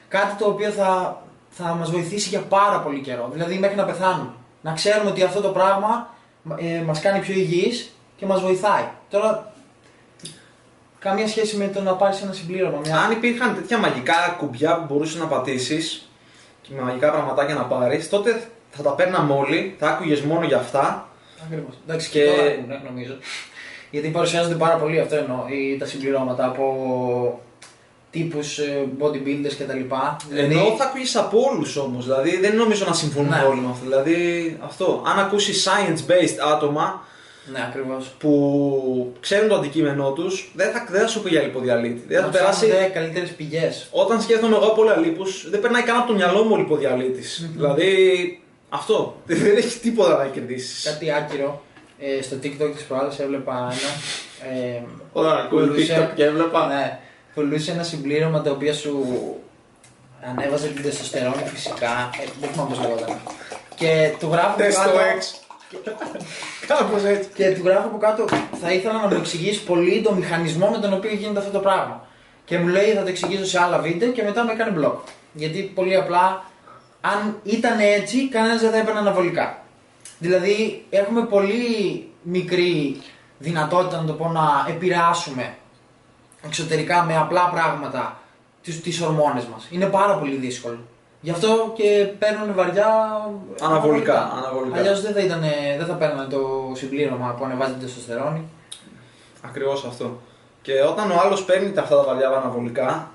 κάτι το οποίο θα, θα μας βοηθήσει για πάρα πολύ καιρό, δηλαδή μέχρι να πεθάνουμε. Να ξέρουμε ότι αυτό το πράγμα ε, μας κάνει πιο υγιείς και μας βοηθάει. Τώρα, καμία σχέση με το να πάρεις ένα συμπλήρωμα. Μια... Αν υπήρχαν τέτοια μαγικά κουμπιά που μπορούσες να πατήσεις και με μαγικά πραγματάκια να πάρεις, τότε θα τα παίρναμε όλοι, θα άκουγες μόνο για αυτά. Ακριβώς. Εντάξει, Και- και τώρα έχουν, ε, νομίζω. Γιατί παρουσιάζονται πάρα πολύ αυτό εννοώ, ή τα συμπληρώματα από τύπους ε, bodybuilders κτλ. Δηλαδή, Ενώ θα ακούγεις από όλους όμως. Δηλαδή δεν νομίζω να συμφωνούν Ναι. όλοι με αυτό. Δηλαδή αυτό. Αν ακούσεις science-based άτομα Ναι, ακριβώς. που ξέρουν το αντικείμενό τους, δεν θα, δεν θα σου πει για λιποδιαλίτη. Δεν θα Να περάσει. ψάχνονται καλύτερες πηγές. Όταν σκέφτομαι εγώ πολλά λίπους, δεν περνάει καν από το μυαλό μου ο λιποδιαλίτη. Δηλαδή αυτό. Δεν έχει τίποτα να κερδίσεις. Κάτι άκυρο. ε, στο TikTok της προάλλης έβλεπα ένα. Ε, Όταν ακούω πουλούσε- TikTok και έβλεπα. Ναι, πουλούσε ένα συμπλήρωμα το οποίο σου ανέβαζε την τεστοστερόνη φυσικά. Ε, δεν θυμάμαι πώς λέγονταν. Και του γράφω από Τεστ το κάτω, X. Κάπως έτσι. και του γράφω από κάτω, θα ήθελα να μου εξηγήσει πολύ το μηχανισμό με τον οποίο γίνεται αυτό το πράγμα. Και μου λέει θα το εξηγήσω σε άλλα βίντεο και μετά με έκανε blog. Γιατί πολύ απλά, αν ήταν έτσι, κανένας δεν θα έπαιρνε αναβολικά. Δηλαδή, έχουμε πολύ μικρή δυνατότητα, να το πω, να επηρεάσουμε εξωτερικά με απλά πράγματα τις, τις ορμόνες μας. Είναι πάρα πολύ δύσκολο. Γι' αυτό και παίρνουν βαριά Αναβολικά, αναβολικά. Αλλιώς δεν θα, ήταν, δεν θα παίρνανε το συμπλήρωμα που ανεβάζει την τεστοστερόνη. Ακριβώς αυτό. Και όταν ο άλλος παίρνει αυτά τα βαριά αναβολικά,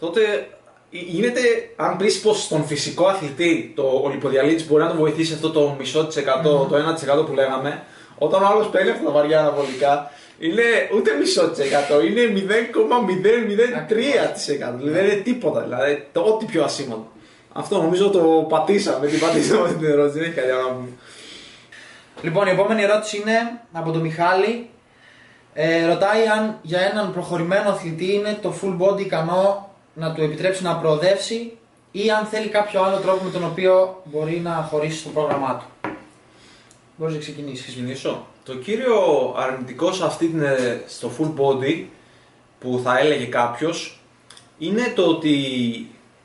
τότε γίνεται, αν πεις πως στον φυσικό αθλητή το, ο λιποδιαλίτης μπορεί να τον βοηθήσει αυτό το μισό της εκατό, το 1% που λέγαμε, όταν ο άλλος παίρνει αυτά τα βαριά αναβολικά, είναι ούτε μισό της εκατό, είναι 0,003%. Δηλαδή δεν είναι τίποτα, δηλαδή το ό,τι πιο ασήμαντο. Αυτό νομίζω το πατήσαμε, την πατήσαμε την ερώτηση, δεν έχει κάτι άλλο να πούμε. Λοιπόν, η επόμενη ερώτηση είναι από τον Μιχάλη. Ε, ρωτάει αν για έναν προχωρημένο αθλητή είναι το full body ικανό να του επιτρέψει να προοδεύσει ή αν θέλει κάποιο άλλο τρόπο με τον οποίο μπορεί να χωρίσει το πρόγραμμά του. Μπορείς να ξεκινήσεις. ξεκινήσω. Το κύριο αρνητικό σε αυτή την, ε, στο full body που θα έλεγε κάποιος είναι το ότι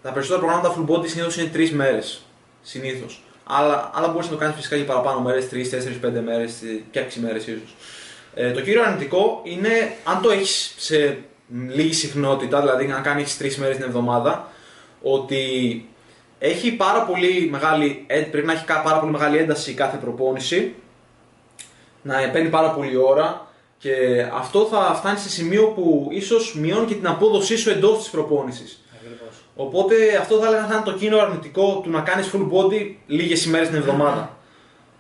τα περισσότερα προγράμματα full body συνήθως είναι τρεις μέρες. Συνήθως. Αλλά, αλλά μπορείς να το κάνεις φυσικά και παραπάνω μέρες, 3, 4, 5 μέρες και 6 μέρες ίσως. Ε, το κύριο αρνητικό είναι αν το έχεις σε λίγη συχνότητα, δηλαδή να κάνεις 3 μέρες την εβδομάδα, ότι έχει πάρα πολύ μεγάλη, ε, πρέπει να έχει κα- πάρα πολύ μεγάλη ένταση κάθε προπόνηση να παίρνει πάρα πολύ ώρα και αυτό θα φτάνει σε σημείο που ίσως μειώνει και την απόδοσή σου εντός της προπόνησης. Οπότε αυτό θα έλεγα θα είναι το κύριο αρνητικό του να κάνεις full body λίγες ημέρες την εβδομάδα.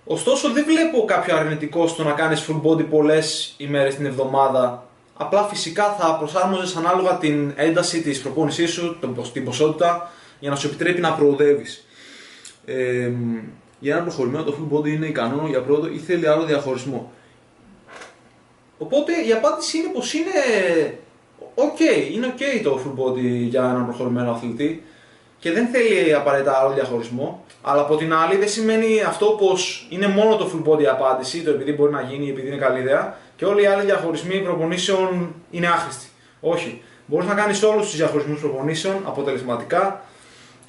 Ωστόσο δεν βλέπω κάποιο αρνητικό στο να κάνεις full body πολλές ημέρες την εβδομάδα. Απλά φυσικά θα προσάρμοζες ανάλογα την ένταση της προπόνησής σου, τον ποσ- την ποσότητα, για να σου επιτρέπει να προοδεύεις. Ε, για ένα προχωρημένο το full body είναι ικανό για πρώτο ή θέλει άλλο διαχωρισμό. Οπότε η απάντηση είναι πως είναι ok, είναι ok το full body για έναν προχωρημένο αθλητή και δεν θέλει απαραίτητα άλλο διαχωρισμό. Αλλά από την άλλη δεν σημαίνει αυτό πως είναι μόνο το full body η απάντηση, το επειδή μπορεί να γίνει, επειδή είναι καλή ιδέα και όλοι οι άλλοι διαχωρισμοί προπονήσεων είναι άχρηστοι. Όχι. Μπορείς να κάνεις όλους τους διαχωρισμούς προπονήσεων αποτελεσματικά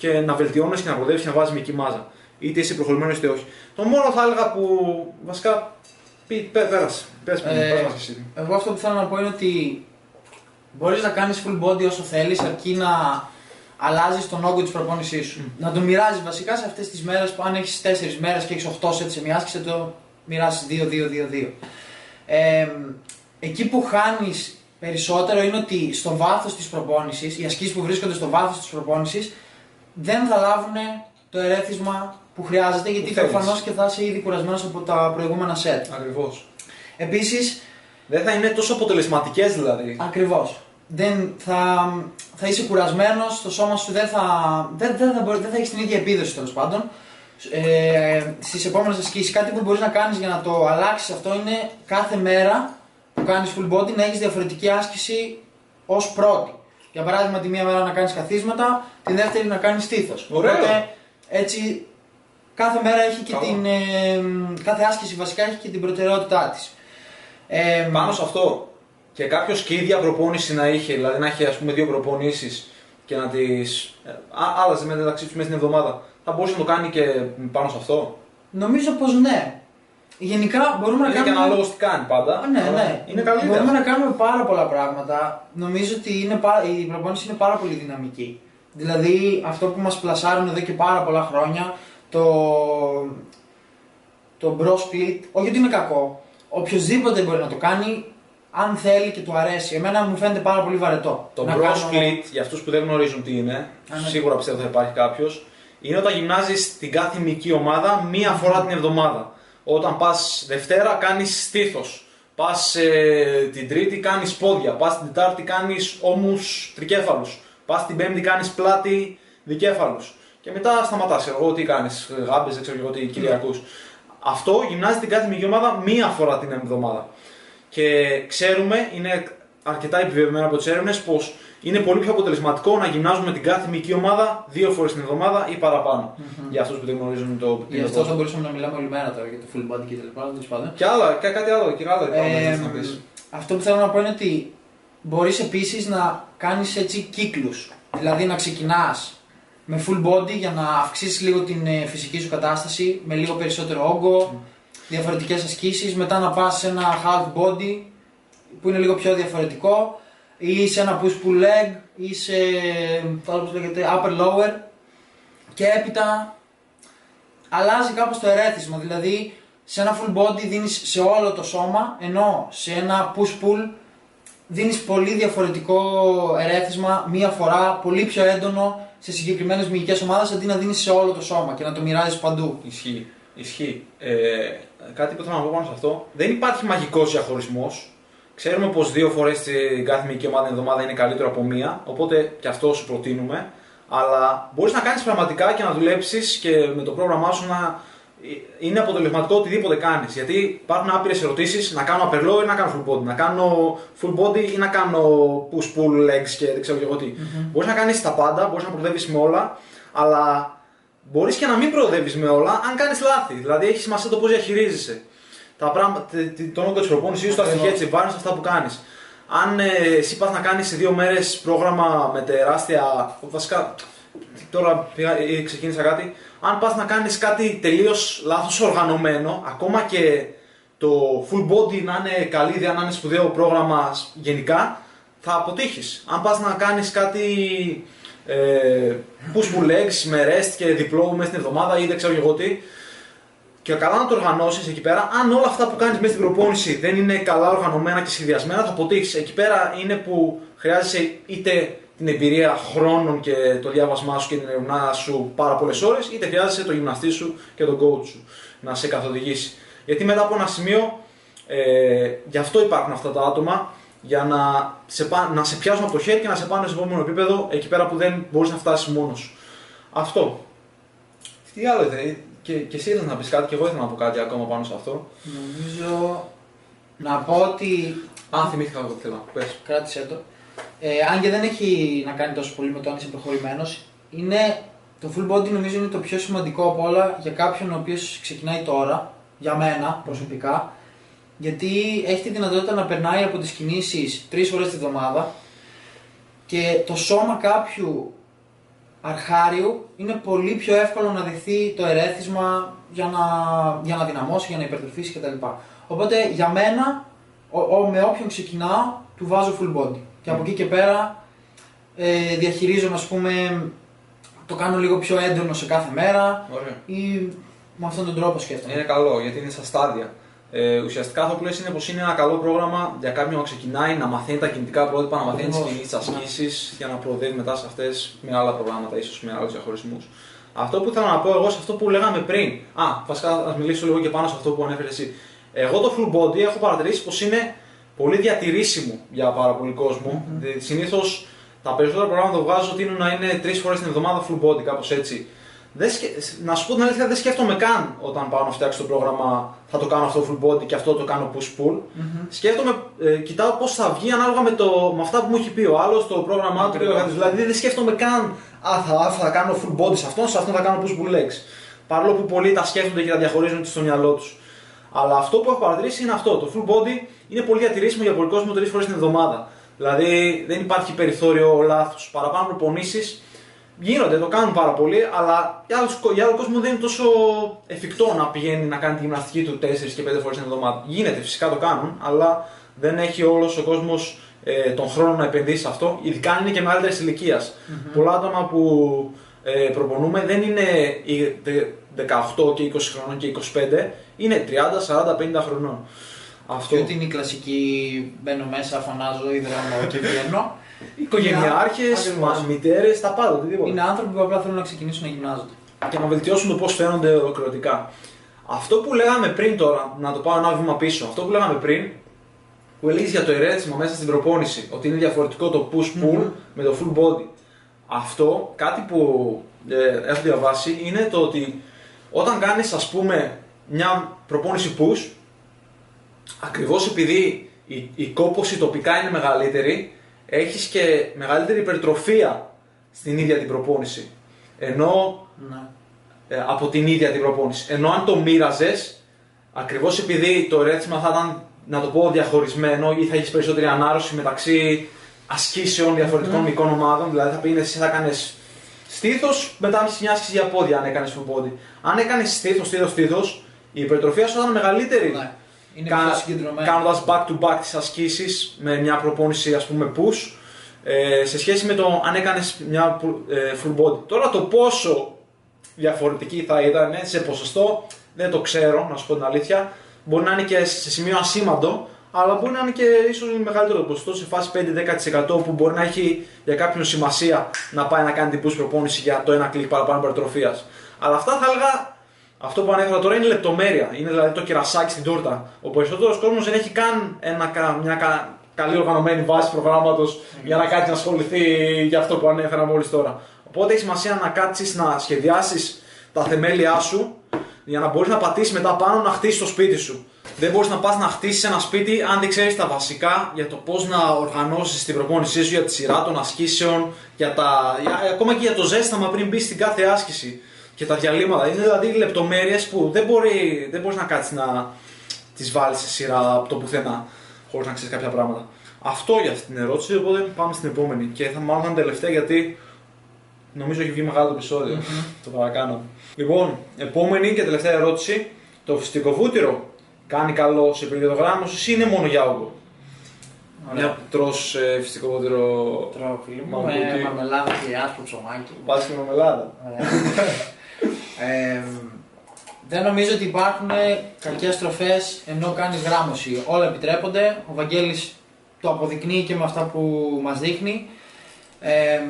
και να βελτιώνει και να προδεύει και να βάζεις μικρή μάζα. Είτε είσαι προχωρημένος είτε όχι. Το μόνο θα έλεγα που βασικά. Πει, πέ, πέρασε. Πες, μου, Ε, πες μας εσύ. Εγώ αυτό που θέλω να πω είναι ότι μπορείς να κάνεις full body όσο θέλεις αρκεί να αλλάζεις τον όγκο της προπόνησής σου. Να το μοιράζεις βασικά σε αυτές τις μέρες που αν έχεις 4 μέρες και έχεις 8 σετ σε μια άσκηση θα το μοιράσεις 2-2-2-2. Ε, εκεί που χάνεις περισσότερο είναι ότι στο βάθος της προπόνησης, οι ασκήσεις που βρίσκονται στο βάθος της προπόνησης δεν θα λάβουν το ερέθισμα που χρειάζεται γιατί Που θέλεις. προφανώς και θα είσαι ήδη κουρασμένος από τα προηγούμενα σετ. Ακριβώς. Επίσης Δεν θα είναι τόσο αποτελεσματικές δηλαδή. Ακριβώς. Δεν θα, θα είσαι κουρασμένος, το σώμα σου δεν θα, δεν, δεν θα, μπορεί, δεν θα έχεις την ίδια επίδοση τέλος πάντων. Ε, Στις επόμενες ασκήσεις, κάτι που μπορείς να κάνεις για να το αλλάξεις αυτό είναι κάθε μέρα που κάνεις full body να έχεις διαφορετική άσκηση ως πρώτη. Για παράδειγμα, τη μία μέρα να κάνεις καθίσματα, την δεύτερη να κάνεις στήθος. Ωραίο. Οπότε έτσι κάθε μέρα έχει και Καλό. την. ε, κάθε άσκηση βασικά έχει και την προτεραιότητά της. Ε, Πάνω σε αυτό και κάποιο και ίδια προπόνηση να είχε, δηλαδή να έχει ας πούμε δύο προπονήσεις και να τις. άλλαζε μεταξύ του μέσα στην εβδομάδα. Θα μπορούσε να το κάνει και πάνω σε αυτό; Νομίζω πως ναι. Γενικά μπορούμε να Είναι και κάνουμε. ανάλογο τι κάνει πάντα. Α, Ναι, αλλά ναι. Είναι καλή ιδέα. Μπορούμε να κάνουμε πάρα πολλά πράγματα. Νομίζω ότι είναι, πά- η προπόνηση είναι πάρα πολύ δυναμική. Δηλαδή αυτό που μας πλασάρουν εδώ και πάρα πολλά χρόνια, το, το bro split, όχι ότι είναι κακό. Οποιοδήποτε μπορεί να το κάνει, αν θέλει και του αρέσει. Εμένα μου φαίνεται πάρα πολύ βαρετό. Το να bro κάνω- split, για αυτούς που δεν γνωρίζουν τι είναι, Α, ναι. σίγουρα πιστεύω θα υπάρχει κάποιος, είναι όταν γυμνάζεις την κάθε μική ομάδα μία φορά την εβδομάδα. Όταν πας Δευτέρα κάνεις στήθος. Πας την Τρίτη κάνεις πόδια. Πας την Τετάρτη κάνεις ώμους τρικέφαλους. Πας την Πέμπτη κάνεις πλάτη δικέφαλους. Και μετά σταματάς. Εγώ τι κάνεις, γάμπες, δεν ξέρω εγώ τι Κυριακούς. αυτό γυμνάζει την κάθε μυϊκή ομάδα μία φορά την εβδομάδα. Και ξέρουμε, είναι αρκετά επιβεβαιωμένο από τις έρευνες, πως είναι πολύ πιο αποτελεσματικό να γυμνάζουμε την κάθε μυϊκή ομάδα δύο φορές την εβδομάδα ή παραπάνω. Μμμ. Για αυτούς που δεν γνωρίζουν το Γι' αυτό θα μπορούσαμε να μιλάμε όλη μέρα τώρα για το full body και τα λοιπά. τέλος πάντων. Και άλλα, και κάτι άλλο, και άλλα Ε, να πεις. αυτό που θέλω να πω είναι ότι μπορείς επίσης να κάνεις έτσι κύκλους. Δηλαδή να ξεκινάς με full body για να αυξήσεις λίγο την ε, φυσική σου κατάσταση, με λίγο περισσότερο όγκο, διαφορετικές ασκήσεις, μετά να πας σε ένα half body που είναι λίγο πιο διαφορετικό ή σε ένα push pull leg ή σε το άλλο πώς λέγεται upper lower και έπειτα αλλάζει κάπως το ερέθισμα. Δηλαδή σε ένα full body δίνεις σε όλο το σώμα ενώ σε ένα push pull δίνεις πολύ διαφορετικό ερέθισμα μία φορά, πολύ πιο έντονο σε συγκεκριμένες μυϊκές ομάδες αντί να δίνεις σε όλο το σώμα και να το μοιράζεις παντού. Ισχύει. Ισχύει. Ε, κάτι που θέλω να πω πάνω σε αυτό. Δεν υπάρχει μαγικός διαχωρισμός. Ξέρουμε πως δύο φορές την κάθε μυϊκή ομάδα την εβδομάδα είναι καλύτερο από μία. Οπότε και αυτό σου προτείνουμε. Αλλά μπορείς να κάνεις πραγματικά και να δουλέψεις και με το πρόγραμμά σου να είναι αποτελεσματικό οτιδήποτε κάνεις. Γιατί υπάρχουν άπειρες ερωτήσεις να κάνω upper lower ή να κάνω full body. Να κάνω full body ή να κάνω push pull legs και δεν ξέρω και εγώ τι. Μπορείς να κάνεις τα πάντα, μπορείς να προδεύει με όλα, αλλά μπορείς και να μην προοδεύεις με όλα αν κάνεις λάθη. Δηλαδή έχει σημασία το πώς διαχειρίζεσαι. Τα πράγματα, τε- τε- τον όγκο της προπόνηση σου, τα στοιχεία της βάρη, αυτά που κάνεις. Αν ε, εσύ πας να κάνεις σε δύο μέρες πρόγραμμα με τεράστια. Βασικά, τώρα πήγα, ε, ξεκίνησα κάτι. Αν πας να κάνεις κάτι τελείως λάθος οργανωμένο, ακόμα και το full body να είναι καλή ιδέα, να είναι σπουδαίο πρόγραμμα γενικά, θα αποτύχεις. Αν πας να κάνεις κάτι ε, push pull legs με rest και διπλό μέσα στην εβδομάδα ή δεν ξέρω και εγώ τι, και καλά να το οργανώσεις εκεί πέρα, αν όλα αυτά που κάνεις μέσα στην προπόνηση δεν είναι καλά οργανωμένα και σχεδιασμένα, θα αποτύχει. Εκεί πέρα είναι που χρειάζεσαι είτε την εμπειρία χρόνων και το διάβασμά σου και την ερευνά σου πάρα πολλές ώρες, είτε χρειάζεσαι το γυμναστή σου και τον coach σου να σε καθοδηγήσει. Γιατί μετά από ένα σημείο, ε, γι' αυτό υπάρχουν αυτά τα άτομα, για να σε, πά- να σε πιάσουν από το χέρι και να σε πάνε στο επόμενο επίπεδο, εκεί πέρα που δεν μπορείς να φτάσεις μόνος σου. Αυτό. Τι άλλο ήθελε, και, και εσύ ήθελες να πεις κάτι, και εγώ ήθελα να πω κάτι ακόμα πάνω σε αυτό. Νομίζω να πω ότι Αν θυμήθηκα εγώ τι θέλω να πω, πες. κράτησε το. Ε, αν και δεν έχει να κάνει τόσο πολύ με το αν είσαι προχωρημένος, είναι το full body νομίζω είναι το πιο σημαντικό από όλα για κάποιον ο οποίος ξεκινάει τώρα, για μένα προσωπικά, γιατί έχει τη δυνατότητα να περνάει από τις κινήσεις τρεις φορές τη βδομάδα και το σώμα κάποιου αρχάριου είναι πολύ πιο εύκολο να δεχθεί το ερέθισμα για να, για να δυναμώσει, για να υπερτροφήσει κτλ. Οπότε για μένα, ο, ο- με όποιον ξεκινάω, του βάζω full body. Και από εκεί και πέρα ε, διαχειρίζομαι, ας πούμε, το κάνω λίγο πιο έντονο σε κάθε μέρα Ωραία. ή με αυτόν τον τρόπο σκέφτομαι. Είναι καλό γιατί είναι στα στάδια. Ε, ουσιαστικά αυτό που λες είναι πως είναι ένα καλό πρόγραμμα για κάποιον να ξεκινάει να μαθαίνει τα κινητικά πρότυπα, να μαθαίνει τις Ακριβώς. κινήσει, ασκήσεις για να προοδεύει μετά σε αυτές με άλλα προγράμματα, ίσως με άλλους διαχωρισμούς. Αυτό που ήθελα να πω εγώ σε αυτό που λέγαμε πριν. Α, βασικά να μιλήσω λίγο και πάνω σε αυτό που ανέφερες εσύ. Εγώ το full body έχω παρατηρήσει πως είναι πολύ διατηρήσιμο για πάρα πολύ κόσμο. Mm-hmm. Συνήθως τα περισσότερα προγράμματα που βγάζω τείνουν να είναι τρεις φορές την εβδομάδα full body, κάπως έτσι. Δεν σκε... Να σου πω την αλήθεια, δεν σκέφτομαι καν όταν πάω να φτιάξω το πρόγραμμα θα το κάνω αυτό full body και αυτό το κάνω push pull. Σκέφτομαι, ε, κοιτάω πώς θα βγει ανάλογα με, το, με αυτά που μου έχει πει ο άλλος, το πρόγραμμά του. Ακριβώς. Δηλαδή δεν σκέφτομαι καν, α, θα, α, θα κάνω full body σε αυτόν, σε αυτόν θα κάνω push pull legs. Παρόλο που πολλοί τα σκέφτονται και τα διαχωρίζουν στο μυαλό τους. Αλλά αυτό που έχω παρατηρήσει είναι αυτό. Το full body είναι πολύ διατηρήσιμο για πολύ κόσμο τρεις φορές την εβδομάδα. Δηλαδή δεν υπάρχει περιθώριο λάθο. Παραπάνω προπονήσεις γίνονται, το κάνουν πάρα πολύ, αλλά για, άλλους, για άλλο κόσμο δεν είναι τόσο εφικτό να πηγαίνει να κάνει τη γυμναστική του 4 και 5 φορές την εβδομάδα. Γίνεται, φυσικά το κάνουν, αλλά δεν έχει όλος ο κόσμος ε, τον χρόνο να επενδύσει σε αυτό, ειδικά αν είναι και μεγαλύτερης ηλικίας. Πολλά άτομα που ε, προπονούμε δεν είναι οι δε- 18 και 20 χρονών και 25, είναι 30, 40, 50 χρονών. Αυτό. Και ότι είναι η κλασική μπαίνω μέσα, φωνάζω, υδρώνω και βγαίνω. Οικογενειάρχες, Ακριβώς. μητέρες, τα πάντα, οτιδήποτε. Είναι άνθρωποι που απλά θέλουν να ξεκινήσουν να γυμνάζονται. και να βελτιώσουν το πώς φαίνονται ολοκληρωτικά. Αυτό που λέγαμε πριν τώρα, να το πάω ένα βήμα πίσω, αυτό που λέγαμε πριν, που έλεγες για το ερέθισμα μέσα στην προπόνηση, ότι είναι διαφορετικό το push-pull Μμμ. με το full body. Αυτό, κάτι που ε, έχω διαβάσει, είναι το ότι όταν κάνεις, ας πούμε, μια προπόνηση push, ακριβώς επειδή η, η κόπωση τοπικά είναι μεγαλύτερη, έχεις και μεγαλύτερη υπερτροφία στην ίδια την προπόνηση. Ενώ Ναι. ε, από την ίδια την προπόνηση. Ενώ αν το μοίραζες, ακριβώς επειδή το ρέθισμα θα ήταν, να το πω, διαχωρισμένο ή θα έχεις περισσότερη ανάρρωση μεταξύ ασκήσεων διαφορετικών μυϊκών ομάδων, δηλαδή θα πήγαινες εσύ θα έκανε στήθος, μετά μια άσκηση για πόδια αν έκανες full body. Αν έκανες στήθος, στήθος, στήθος, η υπερτροφία σου θα ήταν μεγαλύτερη. Ναι. Είναι πιο συγκεντρωμένο. Κάνοντας back to back τις ασκήσεις με μια προπόνηση ας πούμε push ε, σε σχέση με το αν έκανες μια ε, full body. Τώρα το πόσο διαφορετική θα ήταν ε, σε ποσοστό δεν το ξέρω, να σου πω την αλήθεια. Μπορεί να είναι και σε σημείο ασήμαντο, αλλά μπορεί να είναι και ίσως μεγαλύτερο το ποσοστό σε φάση 5-10% που μπορεί να έχει για κάποιον σημασία να πάει να κάνει την push προπόνηση για το ένα κλικ παραπάνω υπερτροφία. Αλλά αυτά θα έλεγα αυτό που ανέφερα τώρα είναι λεπτομέρεια. Είναι δηλαδή το κερασάκι στην τούρτα. Ο περισσότερος κόσμος δεν έχει καν ένα, κα- μια κα- καλή οργανωμένη βάση προγράμματος για να κάτσει να ασχοληθεί για αυτό που ανέφερα μόλις τώρα. Οπότε έχει σημασία να κάτσεις να σχεδιάσεις τα θεμέλια σου για να μπορείς να πατήσεις μετά πάνω να χτίσεις το σπίτι σου. Δεν μπορείς να πας να χτίσεις ένα σπίτι αν δεν ξέρεις τα βασικά για το πώς να οργανώσεις την προπόνησή σου, για τη σειρά των ασκήσεων, για τα, για, ακόμα και για το ζέσταμα πριν μπεις στην κάθε άσκηση και τα διαλύματα. Είναι δηλαδή λεπτομέρειες που δεν μπορεί δεν μπορείς να κάτσεις να τις βάλεις σε σειρά από το πουθενά χωρίς να ξέρεις κάποια πράγματα. Αυτό για αυτή την ερώτηση, οπότε πάμε στην επόμενη. Και θα μάλλον θα είναι τελευταία γιατί νομίζω έχει βγει μεγάλο το επεισόδιο. το παρακάνω. Λοιπόν, επόμενη και τελευταία ερώτηση. Το φυσικό βούτυρο κάνει καλό σε περίοδο γράμμωσης ή είναι μόνο για όγκο; Ωραία. Μια που τρως ε, φυσικό βούτυρο Τρώω φίλοι μου Μαμπούτι. με μαρμελάδα και άσπρο ψωμάκι. πας και με μελάδα. Ωραία. Ε, δεν νομίζω ότι υπάρχουν κακές τροφές ενώ κάνεις γράμμωση. Όλα επιτρέπονται. Ο Βαγγέλης το αποδεικνύει και με αυτά που μας δείχνει. Ε,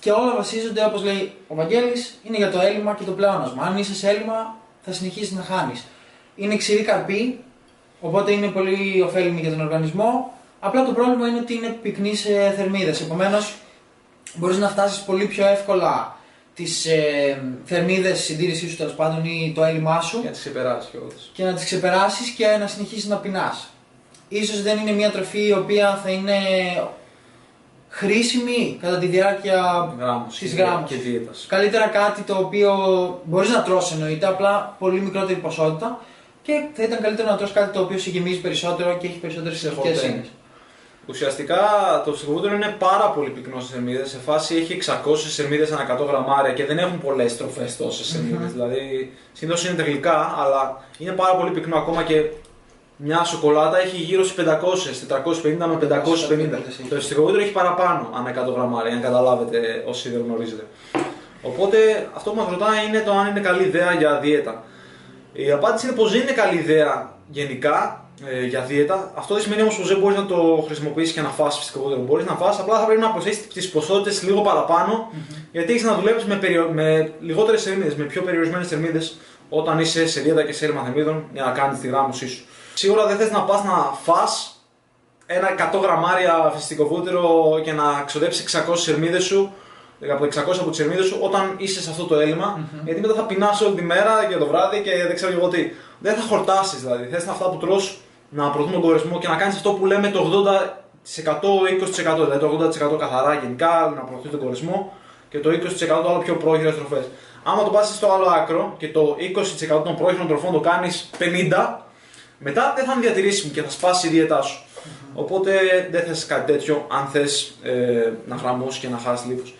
και όλα βασίζονται, όπως λέει ο Βαγγέλης, είναι για το έλλειμμα και το πλεόνασμα. Αν είσαι σε έλλειμμα, θα συνεχίσεις να χάνεις. Είναι ξηρή καρπή, οπότε είναι πολύ ωφέλιμη για τον οργανισμό. Απλά το πρόβλημα είναι ότι είναι πυκνή σε θερμίδες. Επομένως, μπορείς να φτάσεις πολύ πιο εύκολα τις ε, θερμίδες συντήρησής σου τέλος πάντων ή το έλλειμμά σου Για να τις ξεπεράσεις κιόλας. και να τις ξεπεράσεις και να συνεχίσεις να πεινάς. Ίσως δεν είναι μια τροφή η οποία θα είναι χρήσιμη κατά τη διάρκεια Γράμμος της και- γράμμωσης. και δίαιτας. Καλύτερα κάτι το οποίο μπορείς να τρως εννοείται, απλά πολύ μικρότερη ποσότητα και θα ήταν καλύτερο να τρως κάτι το οποίο σε γεμίζει περισσότερο και έχει περισσότερες Σε θετικές χοντρέ. ίνες. Ουσιαστικά το ψυχοβούτυρο είναι πάρα πολύ πυκνό σε θερμίδες. Σε φάση έχει 600 θερμίδες ανά 100 γραμμάρια και δεν έχουν πολλές τροφέ τόσες θερμίδες. Δηλαδή συνήθως είναι τα γλυκά, αλλά είναι πάρα πολύ πυκνό. Ακόμα και μια σοκολάτα έχει γύρω στις 500, 450 με 550. Το ψυχοβούτυρο έχει παραπάνω ανά 100 γραμμάρια, αν καταλάβετε όσοι δεν γνωρίζετε. Οπότε αυτό που μας ρωτάει είναι το αν είναι καλή ιδέα για δίαιτα. Η απάντηση είναι πως δεν είναι καλή ιδέα γενικά ε, για δίαιτα. Αυτό δεν σημαίνει όμως πως δεν μπορείς να το χρησιμοποιήσεις και να φας φυσικό βούτυρο. Μπορείς να φας, απλά θα πρέπει να προσθέσει τις ποσότητες λίγο παραπάνω, γιατί έχεις να δουλεύει με, περιο... με λιγότερες θερμίδες, με πιο περιορισμένες θερμίδες όταν είσαι σε δίαιτα και σε έλλειμμα θερμίδων για να κάνεις τη γράμμωσή σου. Σίγουρα δεν θες να πας να φας ένα 100 γραμμάρια φυσικό βούτυρο και να ξοδέψεις 600 θερμίδες σου από 600 από τις θερμίδες σου όταν είσαι σε αυτό το έλλειμμα, γιατί μετά θα πεινάσει όλη τη μέρα και το βράδυ και δεν ξέρω και εγώ τι. Δεν θα χορτάσεις δηλαδή. Θες αυτά που τρως να προωθούν τον κορεσμό και να κάνεις αυτό που λέμε το 80% 20%. Δηλαδή το 80% καθαρά γενικά να προωθεί τον κορεσμό και το 20% το άλλο πιο πρόχειρε τροφέ. Άμα το πας στο άλλο άκρο και το 20% των πρόχειρων τροφών το κάνεις 50, μετά δεν θα είναι διατηρήσιμη και θα σπάσει η δίαιτά σου. Οπότε δεν θες κάτι τέτοιο αν θες ε, να γραμμώσεις και να χάσεις λίπος.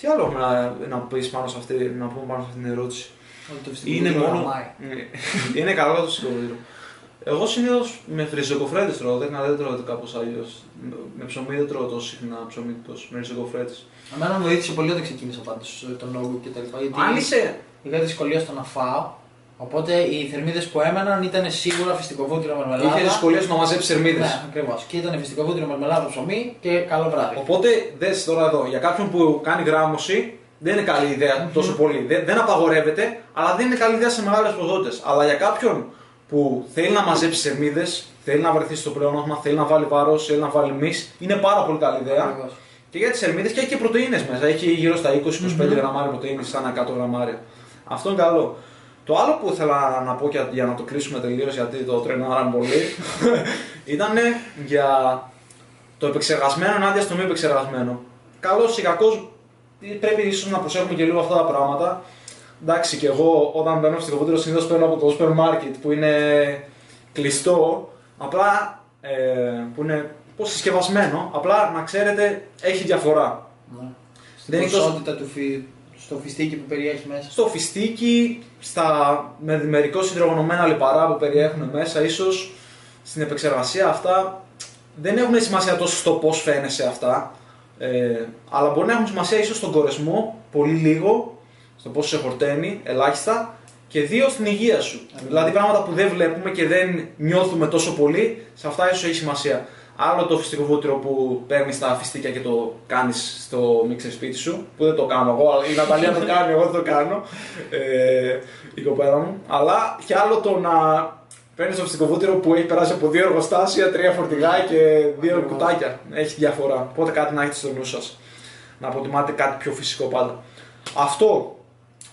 Τι άλλο έχουμε να, να, πεις πάνω σε αυτή, να πούμε πάνω σε αυτή την ερώτηση; Ότι το φυσικό Είναι βούτυρο μόνο. γραμμάει. Ναι. είναι καλό το ψυχοβούτυρο. Εγώ συνήθως με φρυζοκοφρέτε τρώω, δεν, δεν τρώω κάπως αλλιώς. Με ψωμί δεν τρώω τόσο συχνά ψωμί τόσο, με ριζοκοφρέτε. Εμένα μου βοήθησε πολύ όταν ξεκίνησα πάντως τον όγκο και τα λοιπά. Γιατί Αν είσαι. είχα δυσκολία στο να φάω. Οπότε οι θερμίδες που έμεναν ήταν σίγουρα φυσικό βούτυρο μαρμελάδα. Είχες δυσκολία στο να μαζέψεις θερμίδες. Ναι, ακριβώς. Και ήταν φυσικό βούτυρο μαρμελάδα ψωμί και καλό βράδυ. Οπότε δες τώρα εδώ, για κάποιον που κάνει γράμμωση, δεν είναι καλή ιδέα τόσο πολύ. Δεν, δεν απαγορεύεται, αλλά δεν είναι καλή ιδέα σε μεγάλες ποσότητες. Αλλά για κάποιον που θέλει να μαζέψει θερμίδες, θέλει να βρεθεί στο πλεόνασμα, θέλει να βάλει βάρος, θέλει να βάλει μυς, είναι πάρα πολύ καλή ιδέα. Ακριβώς. Και για τις θερμίδες και έχει και πρωτενε μέσα. Έχει γύρω στα 20-25 γραμμάρια πρωτενη, σαν 100 γραμμάρια. Αυτό είναι καλό. Το άλλο που ήθελα να πω για, για να το κλείσουμε τελείως γιατί το τρενάραμε πολύ ήταν για το επεξεργασμένο ενάντια στο μη επεξεργασμένο. Καλός ή κακός πρέπει ίσως να προσέχουμε και λίγο αυτά τα πράγματα. Εντάξει, και εγώ όταν μπαίνω στην κομμούτερο συνήθως παίρνω από το super market που είναι κλειστό, απλά ε, που είναι πώς συσκευασμένο, απλά να ξέρετε έχει διαφορά. Ναι. Δεν Στην είναι τόσο- ποσότητα του φι... στο φιστίκι που περιέχει μέσα. Στο φιστίκι, στα με μερικό συντρογωνωμένα λιπαρά που περιέχουν μέσα, ίσως στην επεξεργασία αυτά δεν έχουν σημασία τόσο στο πώς φαίνεσαι αυτά, ε, αλλά μπορεί να έχουν σημασία ίσως στον κορεσμό, πολύ λίγο, στο πώς σε χορταίνει, ελάχιστα, και δύο στην υγεία σου. Ακριβώς. Δηλαδή πράγματα που δεν βλέπουμε και δεν νιώθουμε τόσο πολύ, σε αυτά ίσως έχει σημασία. Άλλο το φυσικό βούτυρο που παίρνεις τα φιστίκια και το κάνεις στο μίξερ σπίτι σου, που δεν το κάνω εγώ, αλλά η Ναταλία το κάνει, εγώ δεν το κάνω. Ε, η κοπέλα μου. Αλλά και άλλο το να παίρνεις το φυσικό βούτυρο που έχει περάσει από δύο εργοστάσια, τρία φορτηγά και δύο Ακριβώς. κουτάκια. Έχει διαφορά. Οπότε κάτι να έχετε στο νου σας. Να αποτιμάτε κάτι πιο φυσικό πάντα. Αυτό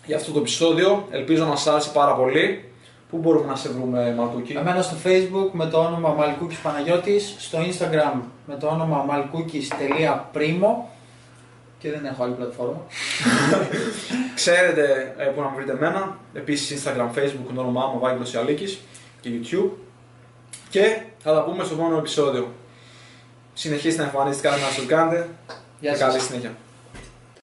για αυτό το επεισόδιο. Ελπίζω να σας άρεσε πάρα πολύ. Πού μπορούμε να σε βρούμε, Μαρκούκη. Εμένα στο facebook με το όνομα Μαλκούκης Παναγιώτης, στο instagram με το όνομα malkoukis.primo και δεν έχω άλλη πλατφόρμα. Ξέρετε ε, που να με βρείτε εμένα. Επίσης Instagram, Facebook, το όνομά μου Βάγγελος Ιαλίκης και YouTube. Και θα τα πούμε στο επόμενο επεισόδιο. Συνεχίστε να εμφανίζετε κάθε να σου κάνετε. Γεια και σας. καλή συνέχεια.